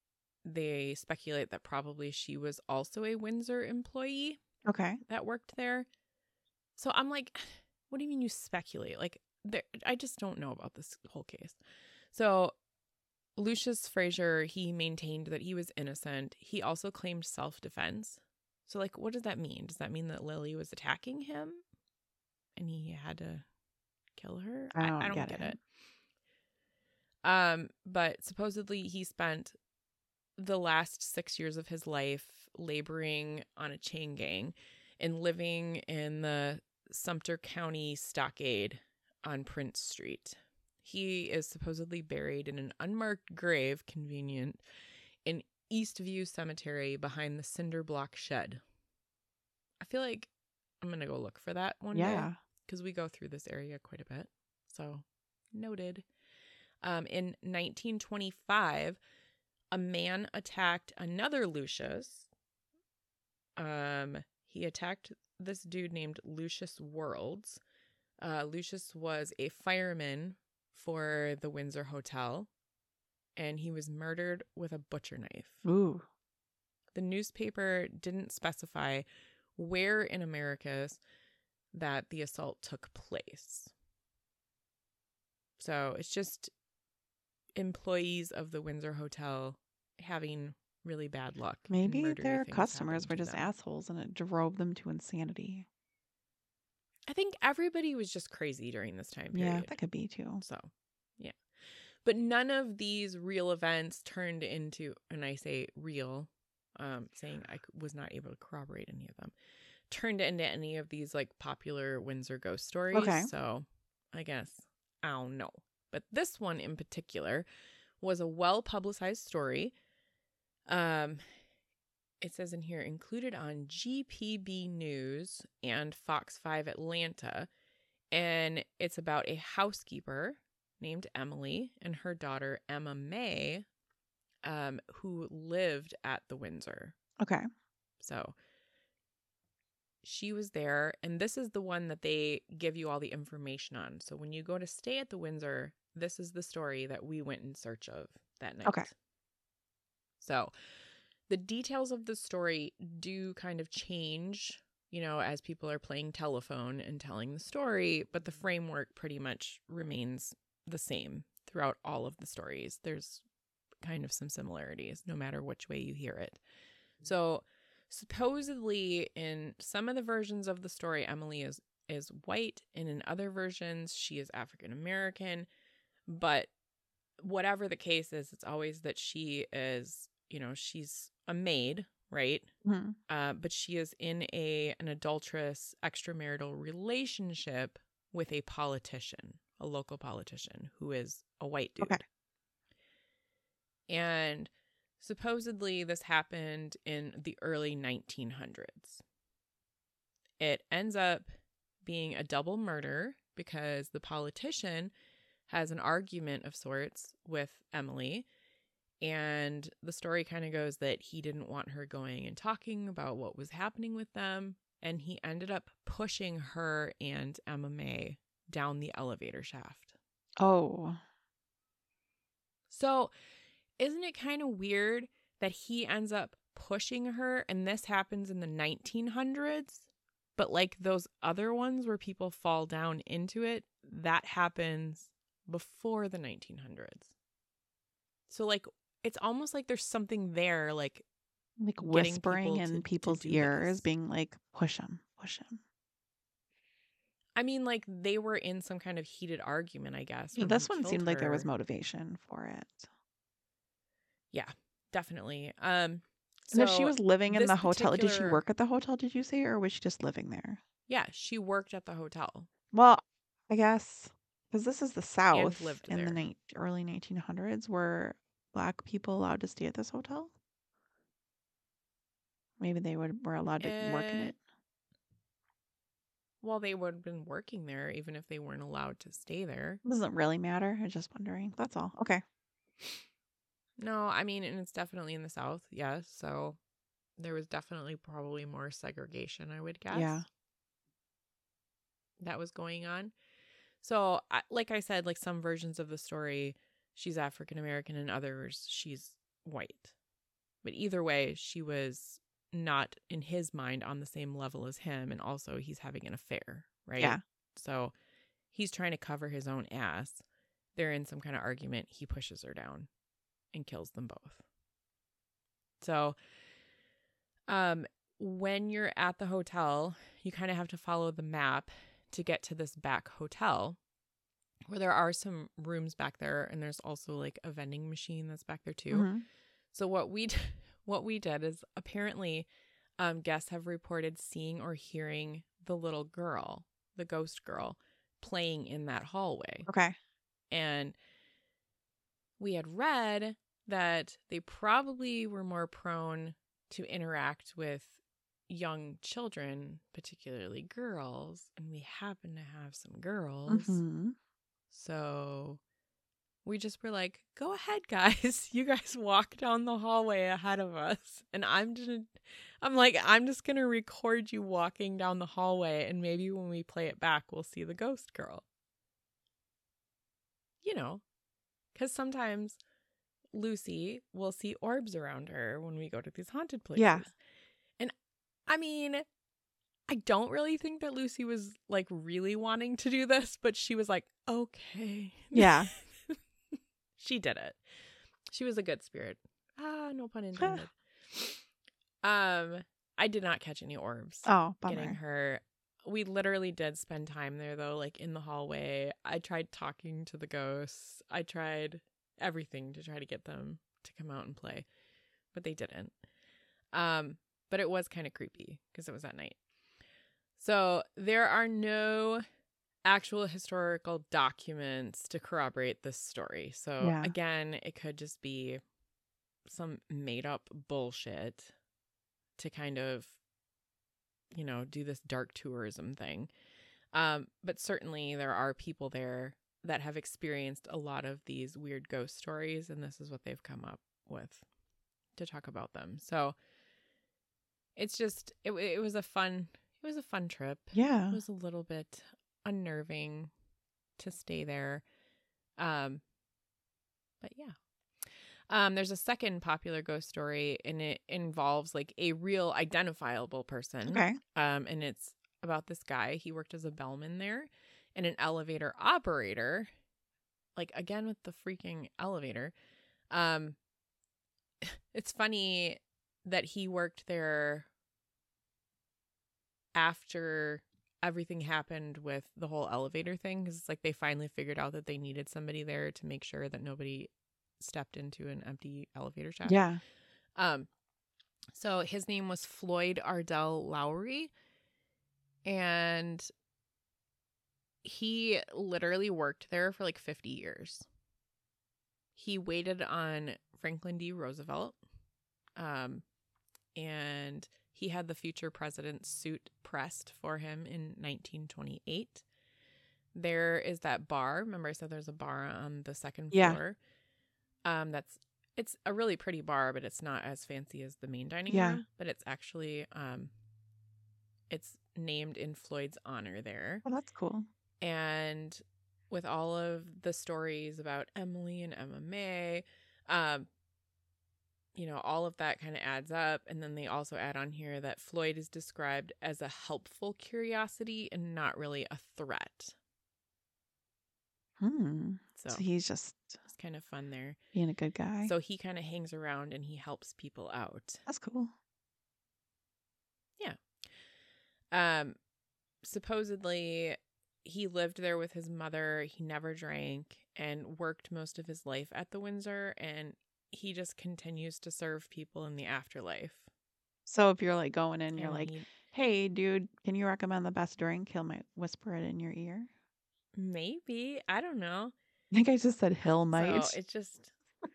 they speculate that probably she was also a Windsor employee Okay. that worked there. So I'm like, what do you mean you speculate? Like, there, I just don't know about this whole case. So Lucius Fraser, he maintained that he was innocent. He also claimed self defense. So, like, what does that mean? Does that mean that Lily was attacking him and he had to kill her? I don't get it. it. Um, but supposedly he spent the last six years of his life laboring on a chain gang and living in the Sumter County stockade on Prince Street. He is supposedly buried in an unmarked grave, convenient, in Eastview Cemetery behind the cinder block shed. I feel like I'm going to go look for that one day Yeah. because we go through this area quite a bit. So, noted. Um, in 1925, a man attacked another Lucius. Um, he attacked this dude named Lucius Worlds. Uh, Lucius was a fireman for the Windsor Hotel, and he was murdered with a butcher knife. Ooh. The newspaper didn't specify where in Americus that the assault took place. So it's just employees of the Windsor Hotel having really bad luck. Maybe their customers were just them. assholes and it drove them to insanity. I think everybody was just crazy during this time period. Yeah, that could be too. So, yeah. But none of these real events turned into, and I say real, um, saying I was not able to corroborate any of them, turned into any of these like popular Windsor ghost stories. Okay. So, I guess I don't know. But this one in particular was a well publicized story. Um, it says in here included on GPB News and Fox 5 Atlanta. And it's about a housekeeper named Emily and her daughter Emma May, um, who lived at the Windsor. Okay. So she was there, and this is the one that they give you all the information on. So when you go to stay at the Windsor, this is the story that we went in search of that night. Okay. So the details of the story do kind of change, you know, as people are playing telephone and telling the story, but the framework pretty much remains the same throughout all of the stories. There's kind of some similarities no matter which way you hear it. Mm-hmm. So supposedly in some of the versions of the story Emily is is white and in other versions she is African American, but whatever the case is it's always that she is, you know, she's a maid, right? Mhm. uh, but she is in a an adulterous extramarital relationship with a politician, a local politician who is a white dude. Okay. And supposedly this happened in the early 1900s. It ends up being a double murder because the politician has an argument of sorts with Emily. And the story kind of goes that he didn't want her going and talking about what was happening with them. And he ended up pushing her and Emma May down the elevator shaft. Oh. So, isn't it kind of weird that he ends up pushing her and this happens in the 1900s? But like those other ones where people fall down into it, that happens before the 1900s. So, like, it's almost like there's something there, like, Like whispering people in to people's do ears, this. being like, push him, push him. I mean, like they were in some kind of heated argument, I guess. Yeah, this one seemed like there was motivation for it. Yeah, definitely. Um, and if she was living in the hotel, did she work at the hotel, did you say, or was she just living there? yeah, she worked at the hotel. Well, I guess because this is the South lived in the there. ni- early 1900s, were black people allowed to stay at this hotel? Maybe they would were allowed to work in Eh, it. Well, they would have been working there even if they weren't allowed to stay there. Doesn't really matter. I'm just wondering. That's all. Okay. No, I mean, and it's definitely in the South, yes. So there was definitely probably more segregation, I would guess. Yeah. That was going on. So, like I said, like some versions of the story, she's African American, and others, she's white. But either way, she was not in his mind on the same level as him. And also, he's having an affair, right? Yeah. So he's trying to cover his own ass. They're in some kind of argument. He pushes her down and kills them both. So, um, when you're at the hotel, you kind of have to follow the map to get to this back hotel where there are some rooms back there and there's also like a vending machine that's back there too. Mhm. So what we d- what we did is apparently um, guests have reported seeing or hearing the little girl, the ghost girl, playing in that hallway. Okay. And we had read that they probably were more prone to interact with young children, particularly girls, and we happen to have some girls. Mhm. So we just were like, go ahead, guys. You guys walk down the hallway ahead of us. And I'm just, I'm like, I'm just going to record you walking down the hallway. And maybe when we play it back, we'll see the ghost girl. You know, because sometimes Lucy will see orbs around her when we go to these haunted places. Yeah. I mean, I don't really think that Lucy was like really wanting to do this, but she was like, okay. Yeah. she did it. She was a good spirit. Ah, no pun intended. um, I did not catch any orbs Oh, getting bummer. her. We literally did spend time there though, like in the hallway. I tried talking to the ghosts. I tried everything to try to get them to come out and play, but they didn't. Um, but it was kind of creepy because it was at night. So there are no actual historical documents to corroborate this story. So Yeah. again, it could just be some made up bullshit to kind of you know do this dark tourism thing um but certainly there are people there that have experienced a lot of these weird ghost stories and this is what they've come up with to talk about them so it's just it, it was a fun it was a fun trip. Yeah. it was a little bit unnerving to stay there. Um but yeah. Um there's a second popular ghost story and it involves like a real identifiable person. Okay. um and it's about this guy. He worked as a bellman there and an elevator operator like again with the freaking elevator. Um it's funny that he worked there after everything happened with the whole elevator thing because it's like they finally figured out that they needed somebody there to make sure that nobody stepped into an empty elevator shaft. Yeah. Um, so his name was Floyd Ardell Lowry, and he literally worked there for like 50 years. He waited on Franklin D. Roosevelt, um, and he had the future president's suit pressed for him in 1928. There is that bar. Remember, I said there's a bar on the second Yeah. floor. Um, that's it's a really pretty bar, but it's not as fancy as the main dining Yeah. room. But it's actually um, it's named in Floyd's honor there Oh, that's cool. and with all of the stories about Emily and Emma May, um, you know, all of that kind of adds up. And then they also add on here that Floyd is described as a helpful curiosity and not really a threat. Hmm. So So he's just it's kind of fun there. being a good guy. So he kind of hangs around and he helps people out. that's cool. Yeah. Um, supposedly he lived there with his mother. He never drank and worked most of his life at the Windsor, and he just continues to serve people in the afterlife. So if you're like going in, you're And like, he- "Hey, dude, can you recommend the best drink?" He'll might whisper it in your ear. maybe I don't know. I think I just said he'll might So it just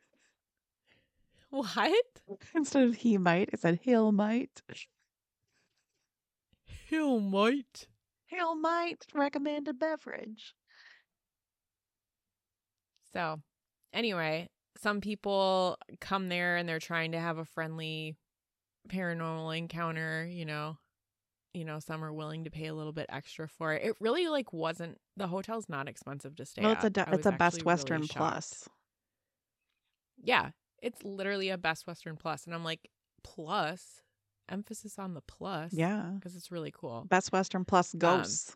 what? instead of he might. I said he'll might. Hill might. He'll might recommend a beverage. So, anyway, some people come there and they're trying to have a friendly paranormal encounter, you know. You know, some are willing to pay a little bit extra for it. It really like wasn't the hotel's not expensive to stay at. it's a du- it's a Best Western really Plus. Yeah, it's literally a Best Western Plus and I'm like, plus, emphasis on the plus. Yeah, Because it's really cool. Best Western Plus um, ghosts.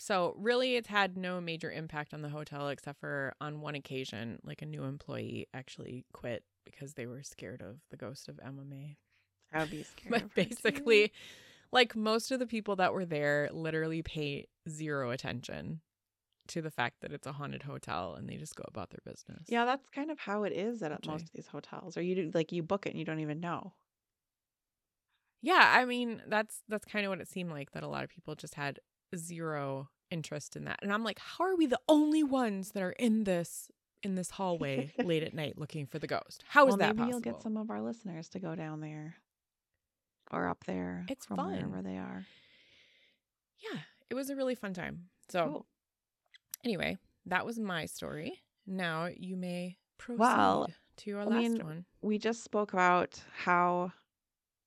So really, it's had no major impact on the hotel except for on one occasion, like a new employee actually quit because they were scared of the ghost of Emma May. I would be scared. But too. basically, like most of the people that were there literally pay zero attention to the fact that it's a haunted hotel and they just go about their business. yeah, that's kind of how it is at Which most of these hotels. Or you do like you book it and you don't even know. Yeah, I mean, that's that's kind of what it seemed like that a lot of people just had zero interest in that. And I'm like, how are we the only ones that are in this in this hallway late at night looking for the ghost? How is well, that maybe possible? you'll get some of our listeners to go down there or up there. It's from fun. wherever they are. yeah, it was a really fun time. So Cool. anyway, that was my story. Now you may proceed Well, to your I last mean, one. we just spoke about how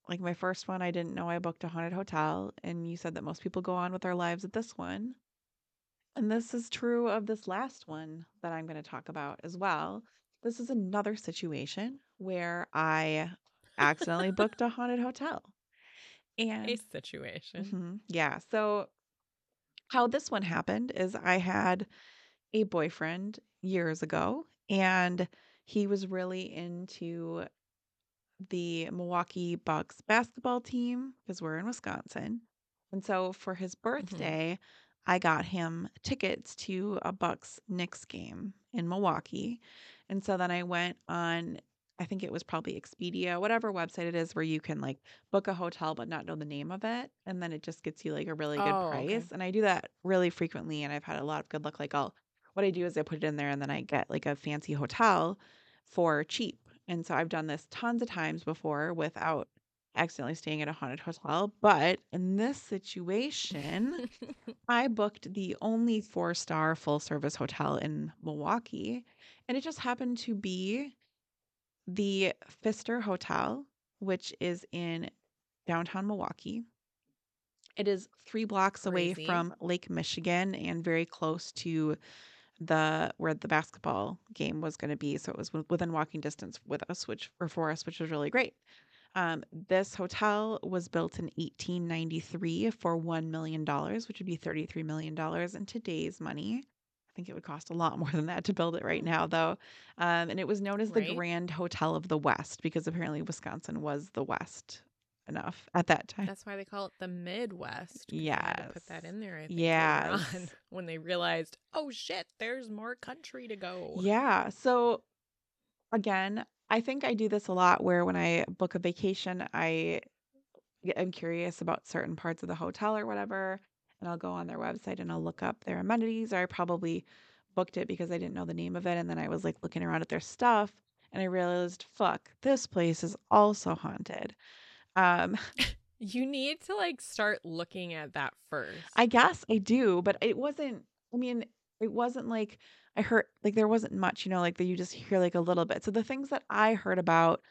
like my first one I didn't know I booked a haunted hotel and you said that most people go on with their lives at this one. And this is true of this last one that I'm going to talk about as well. This is another situation where I accidentally booked a haunted hotel. And A situation. Mhm. Yeah. So, how this one happened is I had a boyfriend years ago, and he was really into the Milwaukee Bucks basketball team because we're in Wisconsin. And so, for his mm-hmm. birthday, I got him tickets to a Bucks Knicks game in Milwaukee. And so then I went on, I think it was probably Expedia, whatever website it is where you can like book a hotel but not know the name of it. And then it just gets you like a really good Oh, okay. price. And I do that really frequently. And I've had a lot of good luck. Like, I'll, what I do is I put it in there and then I get like a fancy hotel for cheap. And so I've done this tons of times before without accidentally staying at a haunted hotel. But in this situation, I booked the only four star full service hotel in Milwaukee, and it just happened to be the Pfister Hotel, which is in downtown Milwaukee. It is three blocks away from Lake Michigan and very close to the where the basketball game was going to be. So it was within walking distance with us, which or for us, which was really great. Um, this hotel was built in 1893 for $1 million, which would be $33 million in today's money. I think it would cost a lot more than that to build it right now, though. Um, and it was known as the Grand Hotel of the West because apparently Wisconsin was the West enough at that time. That's why they call it the Midwest. Yeah, put that in there. I think later on, Yes. when they realized, oh shit, there's more country to go. Yeah. So again, I think I do this a lot where when I book a vacation, I am curious about certain parts of the hotel or whatever. and I'll go on their website and I'll look up their amenities, or I probably booked it because I didn't know the name of it. And then I was like looking around at their stuff and I realized, fuck, this place is also haunted. Um, You need to like start looking at that first. I guess I do, but it wasn't, I mean, it wasn't like I heard, like, there wasn't much, you know, like that you just hear like a little bit. So the things that I heard about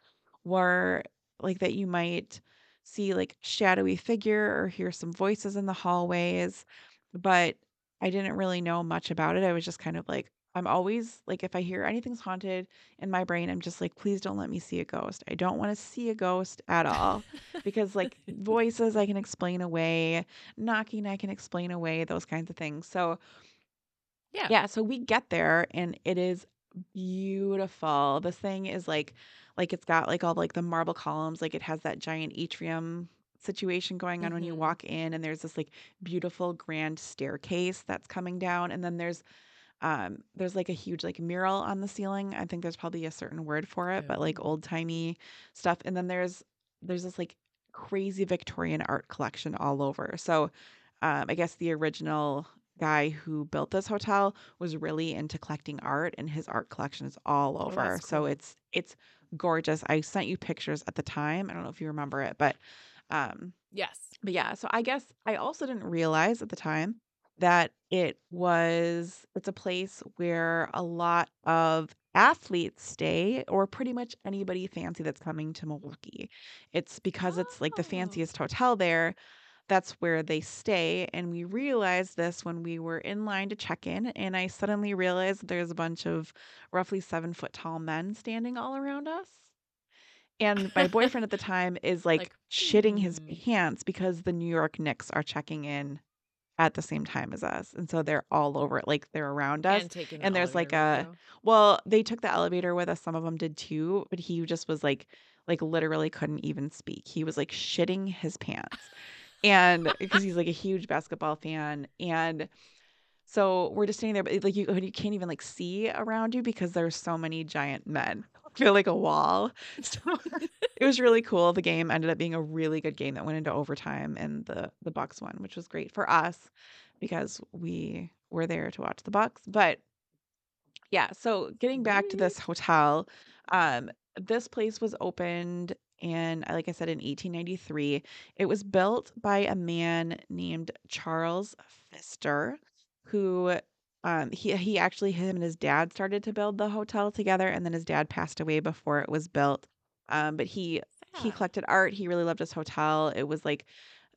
were like that you might see like shadowy figure or hear some voices in the hallways, but I didn't really know much about it. I was just kind of like, I'm always like, if I hear anything's haunted in my brain, I'm just like, please don't let me see a ghost. I don't want to see a ghost at all because, like, voices I can explain away, knocking I can explain away, those kinds of things. So, yeah. yeah, so we get there and it is beautiful. This thing is like, like it's got like all like the marble columns, like it has that giant atrium situation going on when you Mhm. walk in and there's this like beautiful grand staircase that's coming down and then there's um there's like a huge like mural on the ceiling. I think there's probably a certain word for it but like old timey stuff. And then there's there's this like crazy victorian art collection all over. So um i guess the original guy who built this hotel was really into collecting art and his art collection is all Oh, over. So it's it's gorgeous. I sent you pictures at the time. I don't know if you remember it but um Yes. but yeah, so I guess I also didn't realize at the time that it was it's a place where a lot of athletes stay or pretty much anybody fancy that's coming to Milwaukee. It's because it's like the Oh. fanciest hotel there. That's where they stay. And we realized this when we were in line to check in. And I suddenly realized there's a bunch of roughly seven foot tall men standing all around us. And my boyfriend at the time is like, Like, shitting his hmm. pants because the New York Knicks are checking in at the same time as us. And so they're all over it, like they're around us. and and there's, like, a-. Well, they took the elevator with us. Some of them did too, but he just was like, like literally couldn't even speak. He was like shitting his pants. And because he's like a huge basketball fan. And so we're just standing there, but like you, you can't even like see around you because there's so many giant men. Feel like a wall. So it was really cool. The game ended up being a really good game that went into overtime, and the the Bucks won, which was great for us because we were there to watch the Bucks. But yeah, so getting back to this hotel, um, this place was opened and like I said in 1893. It was built by a man named Charles Pfister, who um he he actually him and his dad started to build the hotel together and then his dad passed away before it was built. Um, but he he collected art. He really loved his hotel. It was like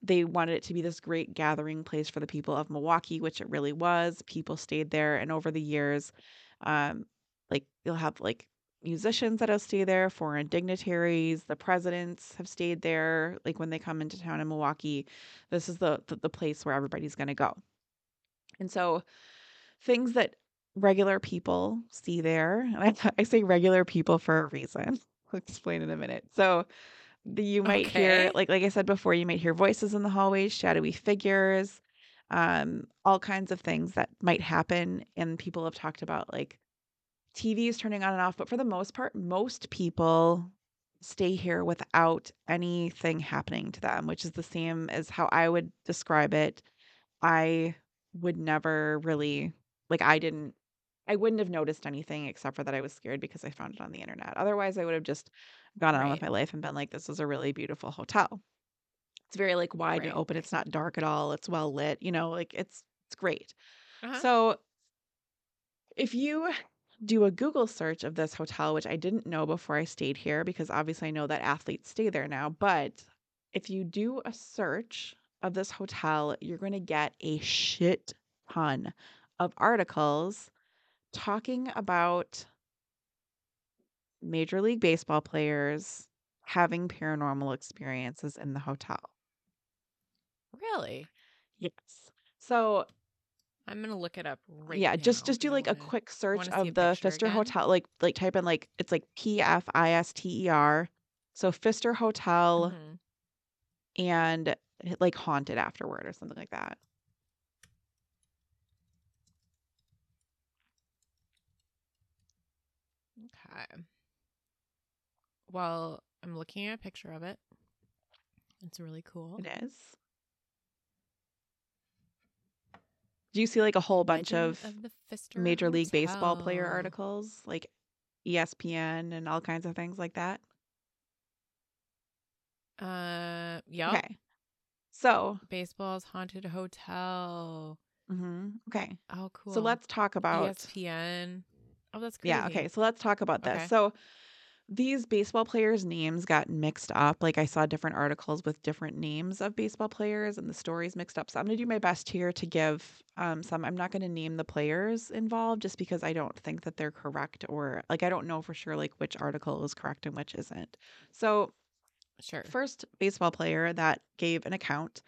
they wanted it to be this great gathering place for the people of Milwaukee, which it really was. People stayed there, and over the years, um, like you'll have like musicians that'll stay there, foreign dignitaries, the presidents have stayed there. Like when they come into town in Milwaukee, this is the the, the place where everybody's going to go. And so, things that regular people see there, and I, I say regular people for a reason. I'll explain in a minute. So, the, you might hear like like I said before, you might hear voices in the hallways, shadowy figures, um, all kinds of things that might happen. And people have talked about like TVs turning on and off, but for the most part, most people stay here without anything happening to them, which is the same as how I would describe it. I would never really like I didn't I wouldn't have noticed anything except for that I was scared because I found it on the internet. Otherwise, I would have just gone on with Right. my life and been like, this is a really beautiful hotel. It's very like wide and Right. open. It's not dark at all. It's well lit. You know, like it's it's great. Uh-huh. So if you do a Google search of this hotel, which I didn't know before I stayed here because obviously I know that athletes stay there now, but if you do a search of this hotel, you're going to get a shit ton of articles talking about Major League Baseball players having paranormal experiences in the hotel. really? Yes. So I'm gonna look it up right yeah, just now, just do like a quick search wanna see a of the Pfister again. Hotel. Like like type in like it's like P F I S T E R. So Pfister Hotel Mhm. and like haunted afterward or something like that. Well, I'm looking at a picture of it. It's really cool. It is. Do you see like a whole bunch Legend of Major League Baseball player articles, like ESPN and all kinds of things like that? Uh, yeah. Okay. So, Baseball's haunted hotel. mhm, okay. Oh, cool. So let's talk about ESPN. Oh, that's crazy. Yeah, okay. So let's talk about this. Okay. So these baseball players' names got mixed up. Like I saw different articles with different names of baseball players and the stories mixed up. So I'm going to do my best here to give um, some. I'm not going to name the players involved just because I don't think that they're correct or like I don't know for sure like which article is correct and which isn't. So Sure. first baseball player that gave an account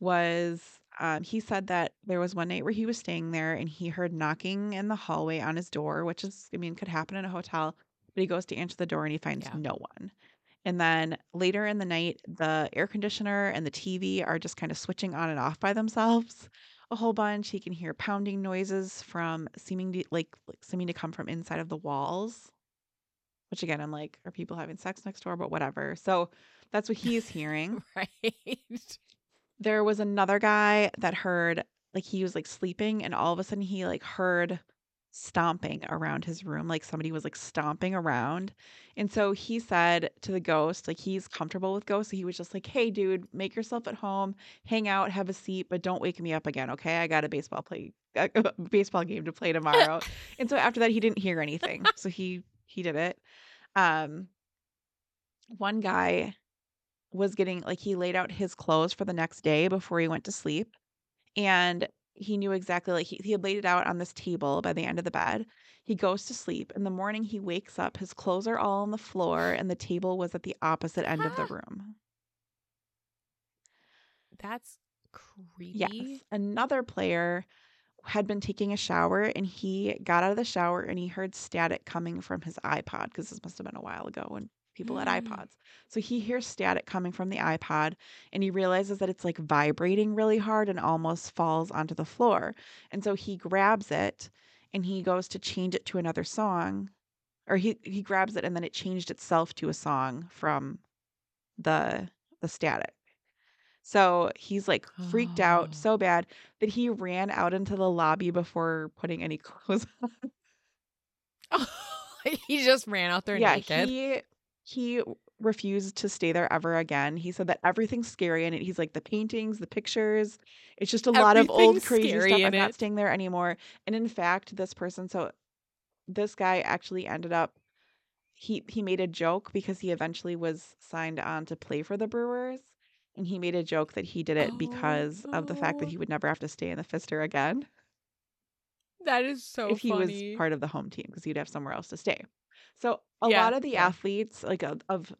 was um, he said that there was one night where he was staying there and he heard knocking in the hallway on his door, which is, I mean, could happen in a hotel, but he goes to answer the door and he finds Yeah. no one. And then later in the night, the air conditioner and the TV are just kind of switching on and off by themselves a whole bunch. He can hear pounding noises from seeming to, like, like seeming to come from inside of the walls. Which again, I'm like, are people having sex next door? But whatever. So that's what he's hearing right. There was another guy that heard like he was like sleeping and all of a sudden he like heard stomping around his room like somebody was like stomping around. And so he said to the ghost like he's comfortable with ghosts so he was just like hey dude make yourself at home hang out have a seat but don't wake me up again okay? I got a baseball play a baseball game to play tomorrow. And so after that he didn't hear anything so he he did it. Um one guy was getting like he laid out his clothes for the next day before he went to sleep and he knew exactly like he, he had laid it out on this table by the end of the bed. He goes to sleep. In the morning he wakes up. His clothes are all on the floor and the table was at the opposite end of the room. That's creepy. yes. Another player had been taking a shower and he got out of the shower and he heard static coming from his ipod because this must have been a while ago when people had Mm. ipods so he hears static coming from the ipod and he realizes that it's like vibrating really hard and almost falls onto the floor and so he grabs it and he goes to change it to another song or he he grabs it and then it changed itself to a song from the the static so he's like freaked Oh. out so bad that he ran out into the lobby before putting any clothes on. he just ran out there yeah, naked. he he refused to stay there ever again. He said that everything's scary in it. He's like the paintings, the pictures, it's just a lot of old crazy stuff. I'm not it. staying there anymore. And in fact, this person, so this guy actually ended up he he made a joke because he eventually was signed on to play for the Brewers. And he made a joke that he did it Oh, because of the fact that he would never have to stay in the Pfister again That is so if he was part of the home team because he'd have somewhere else to stay. So a Yeah, lot of the yeah. athletes, like of, of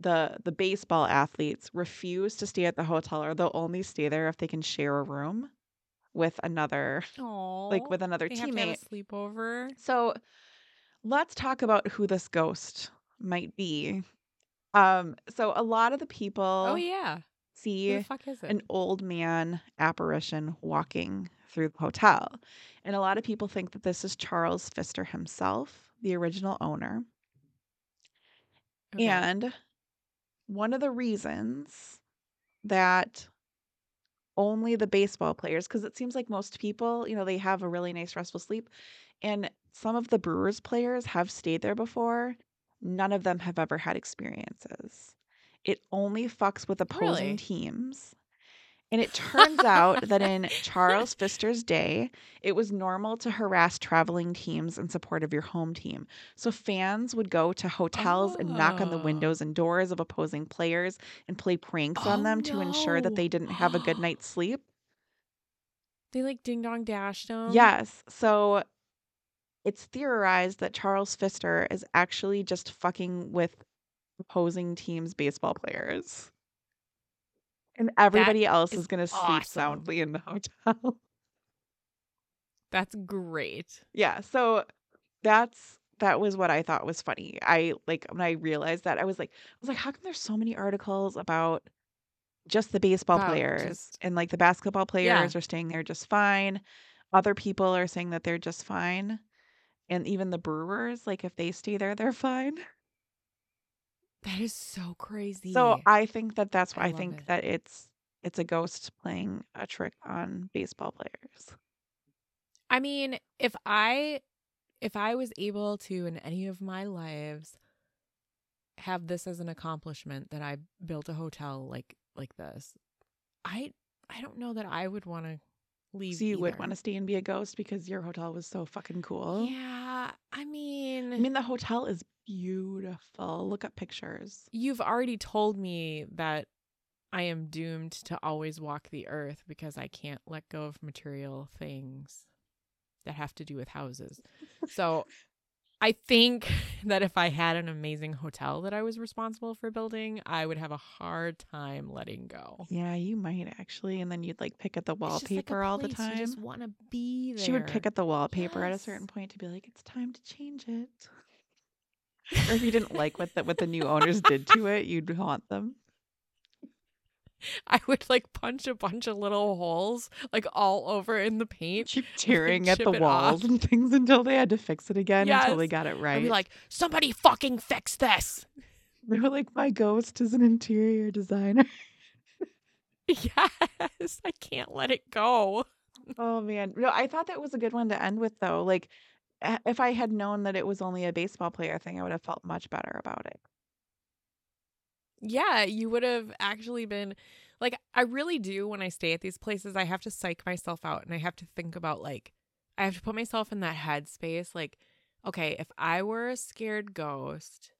the the baseball athletes, refuse to stay at the hotel, or they'll only stay there if they can share a room with another, like with another they have to have teammate. a sleepover. So let's talk about who this ghost might be. Um, so a lot of the people Oh yeah. Who see the fuck is it? an old man apparition walking through the hotel. And a lot of people think that this is Charles Pfister himself, the original owner. Okay. And one of the reasons that only the baseball players, because it seems like most people, you know, they have a really nice restful sleep. And some of the Brewers players have stayed there before. None of them have ever had experiences. It only fucks with opposing Really? teams. And it turns out that in Charles Pfister's day, it was normal to harass traveling teams in support of your home team. So fans would go to hotels and knock on the Oh. windows and doors of opposing players and play pranks on Oh, them to ensure that they didn't have a good night's oh, sleep. They like ding dong dashed him. Yes. So it's theorized that Charles Pfister is actually just fucking with opposing teams' baseball players. And everybody else is is going to sleep soundly in the hotel. That's great. yeah. So that's that was what I thought was funny. I like when I realized that I was like I was like how come there's so many articles about just the baseball About players just- and like the basketball Yeah. players are staying there just fine. Other people are saying that they're just fine. And even the Brewers, like if they stay there, they're fine. That is so crazy. So I think that that's why I I, think it. that it's it's a ghost playing a trick on baseball players. I mean, if I if I was able to in any of my lives have this as an accomplishment that I built a hotel like like this, I I don't know that I would want to leave. So you would want to stay and be a ghost because your hotel was so fucking cool. Yeah, I mean, I mean, the hotel is beautiful. Look up pictures. you've already told me that I am doomed to always walk the earth because I can't let go of material things that have to do with houses. So I think that if I had an amazing hotel that I was responsible for building, I would have a hard time letting go. Yeah, you might actually. And then you'd like pick at the It's just like wallpaper all the time. You just want to be there. She would pick at the wallpaper at a certain point to be like, "It's time to change it." or if you didn't like what the what the new owners did to it, you'd haunt them. I would like punch a bunch of little holes like all over in the paint. Keep tearing at the walls off. and things until they had to fix it again until they Yes. got it I'd right. be like, somebody fucking fix this. they were like, "My ghost is an interior designer." Yes, I can't let it go. Oh man, no, I thought that was a good one to end with though. Like, if I had known that it was only a baseball player thing, I would have felt much better about it. Yeah, you would have actually been like, I really do when I stay at these places, I have to psych myself out and I have to think about like, I have to put myself in that headspace. Like, okay, if I were a scared ghost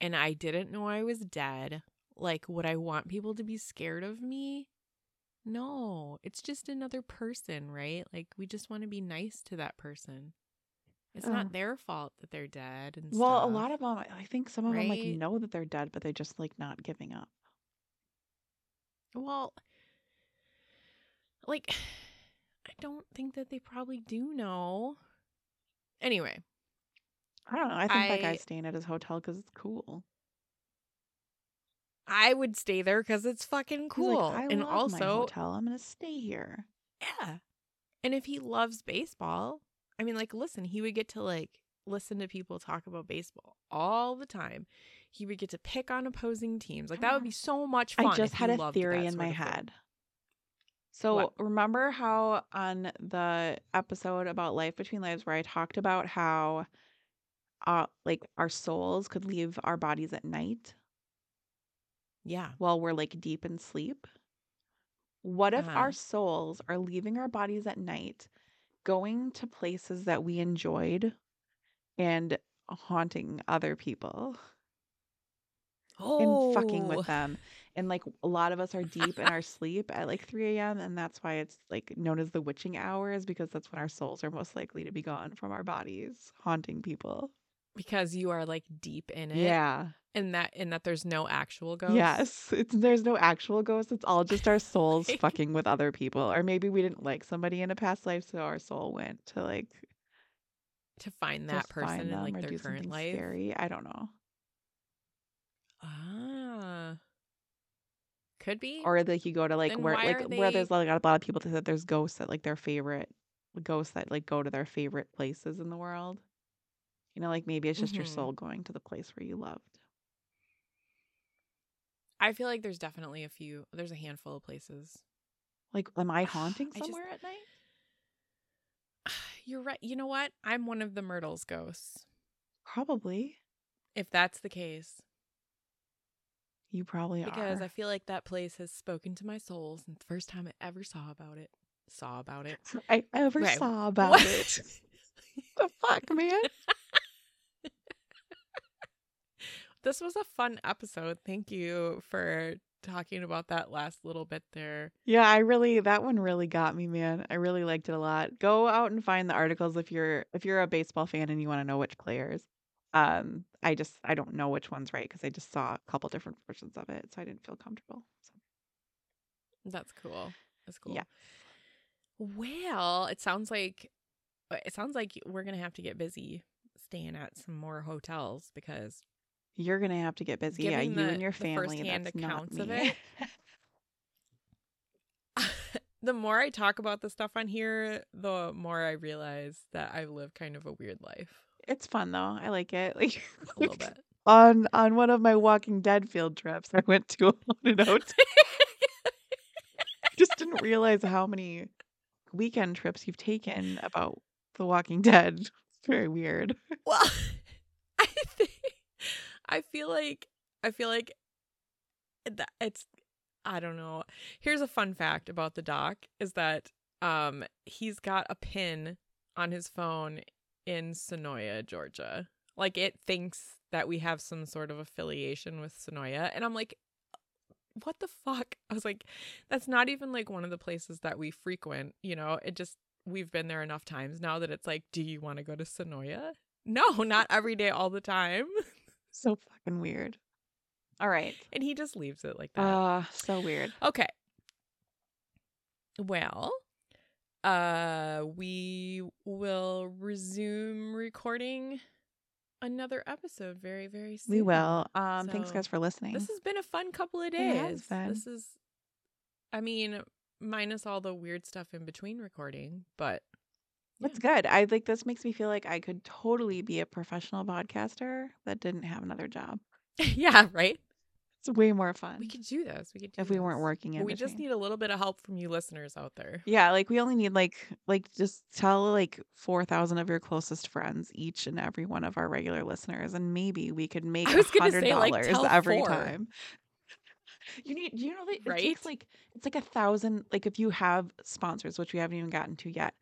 and I didn't know I was dead, like, would I want people to be scared of me? No, it's just another person, right? Like, we just want to be nice to that person. It's Oh. not their fault that they're dead and Well, a lot of them, I think some of them like know that they're dead, but they just like not giving up. Well, like, I don't think that they probably do know. Anyway, I don't know. I think that guy's staying at his hotel because it's cool. I would stay there because it's fucking cool. like, I and also, hotel. I'm gonna stay here. yeah. And if he loves baseball, I mean, like, listen, he would get to like listen to people talk about baseball all the time. He would get to pick on opposing teams. Like, that would be so much fun. I just had a theory in my head. So What? remember how on the episode about life between lives where I talked about how uh like our souls could leave our bodies at night Yeah. while we're like deep in sleep? What if Uh-huh. our souls are leaving our bodies at night, going to places that we enjoyed and haunting other people Oh, and fucking with oh. them? And like a lot of us are deep in our sleep at like 3 a.m. And that's why it's like known as the witching hours because that's when our souls are most likely to be gone from our bodies, haunting people. because you are like deep in it. Yeah. And that and that there's no actual ghosts. Yes. It's there's no actual ghosts. It's all just our souls fucking with other people. Or maybe we didn't like somebody in a past life, so our soul went to like to find that person find in like their current life. scary. I don't know. Ah, could be. Or like you go to like Then where like are where there's like a lot of people that there's ghosts that like their favorite ghosts that like go to their favorite places in the world. You know, like maybe it's just your Mhm. soul going to the place where you loved. I feel like there's definitely a few. There's a handful of places. Like, am I haunting I just- somewhere at night? You're right. You know what? I'm one of the Myrtle's ghosts. Probably. If that's the case, You probably because are. Because I feel like that place has spoken to my soul since the first time I ever saw about it. Saw about it. I ever Right. saw about What? it. the fuck, man? This was a fun episode. Thank you for talking about that last little bit there. Yeah, I really that one really got me, man. I really liked it a lot. Go out and find the articles if you're if you're a baseball fan and you want to know which players. Um, I just I don't know which one's right because I just saw a couple different versions of it, so I didn't feel comfortable. So That's cool. That's cool. Yeah. Well, it sounds like it sounds like we're gonna have to get busy staying at some more hotels because you're gonna have to get busy. yeah, you the- and your family. That's not accounts of me. it. the more I talk about the stuff on here, the more I realize that I live kind of a weird life. it's fun though. I like it. Like A little bit. on on one of my Walking Dead field trips, I went to a haunted hotel. just didn't realize how many weekend trips you've taken about The Walking Dead. It's very weird. Well, I think I feel like I feel like it's I don't know. Here's a fun fact about the doc is that um he's got a pin on his phone in Senoia, Georgia. Like it thinks that we have some sort of affiliation with Senoia and I'm like what the fuck? I was like that's not even like one of the places that we frequent, you know. It just we've been there enough times now that it's like do you want to go to Senoia? No, not every day all the time. So fucking weird. All right. And he just leaves it like that. Uh, so weird. Okay. Well, uh we will resume recording another episode very very soon. We will. Um, thanks guys for listening. This has been a fun couple of days. This is I mean, minus all the weird stuff in between recording, but That's good. I like this makes me feel like I could totally be a professional podcaster that didn't have another job. yeah, right? It's way more fun We could do this. We could do if we weren't working in we just need a little bit of help from you listeners out there. Yeah, like we only need like like just tell like 4,000 of your closest friends each and every one of our regular listeners and maybe we could make I $100 like, every four. time. You need you know that it Right? takes like it's like a thousand like if you have sponsors which we haven't even gotten to yet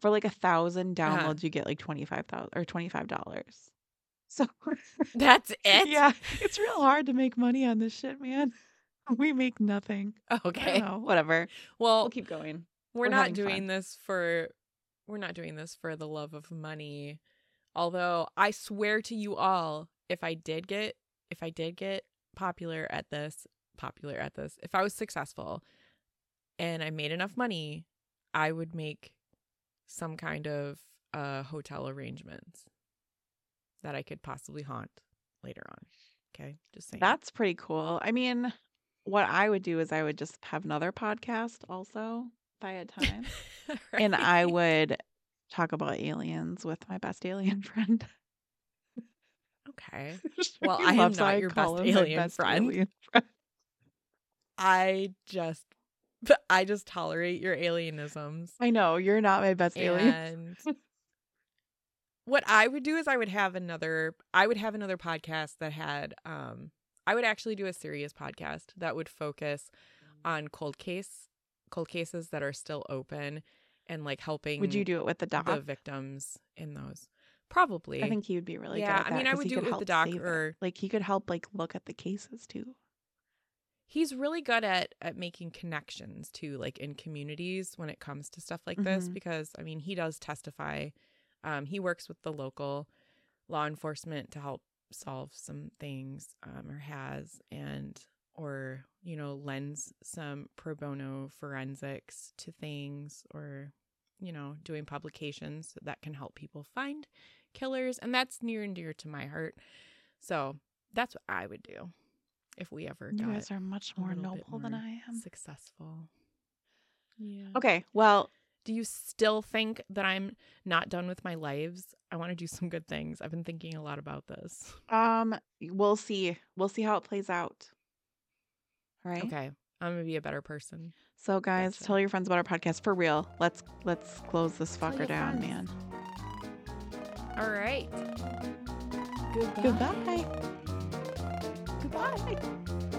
for like a thousand Uh-huh. downloads you get like 25,000 or $25. So That's it? yeah, it's real hard to make money on this shit, man. We make nothing. Okay. know, whatever. Well, We'll keep going. we're, we're not doing fun. this for we're not doing this for the love of money. Although I swear to you all, if I did get if I did get popular at this, popular at this, if I was successful and I made enough money, I would make some kind of uh hotel arrangements that I could possibly haunt later on. Okay? Just saying. That's pretty cool. I mean, what I would do is I would just have another podcast also if I had time. And I would talk about aliens with my best alien friend. Okay. Well, I am not your best alien friend. alien friend. I just I just tolerate your alienisms. I know you're not my best alien. What I would do is I would have another I would have another podcast that had um I would actually do a serious podcast that would focus on cold case cold cases that are still open and like helping Would you do it with the doc? the victims in those. Probably. I think he would be really Yeah, good at I mean, I would do it with the doc save it. or- like he could help like look at the cases too. He's really good at at making connections too like in communities when it comes to stuff like this Mhm. because i mean he does testify. Um he works with the local law enforcement to help solve some things um or has and or you know lends some pro bono forensics to things or you know doing publications that can help people find killers and that's near and dear to my heart. So that's what i would do if we ever You guys are much more little bit noble than I am. Successful. Yeah. Okay, well, Do you still think that I'm not done with my lives? I want to do some good things. I've been thinking a lot about this. um, we'll see. We'll see how it plays out. All right. Okay. I'm gonna be a better person. So guys, Gotcha. tell your friends about our podcast for real. Let's let's close this Tell fucker down, friends. man. All right. Goodbye. Goodbye. Goodbye.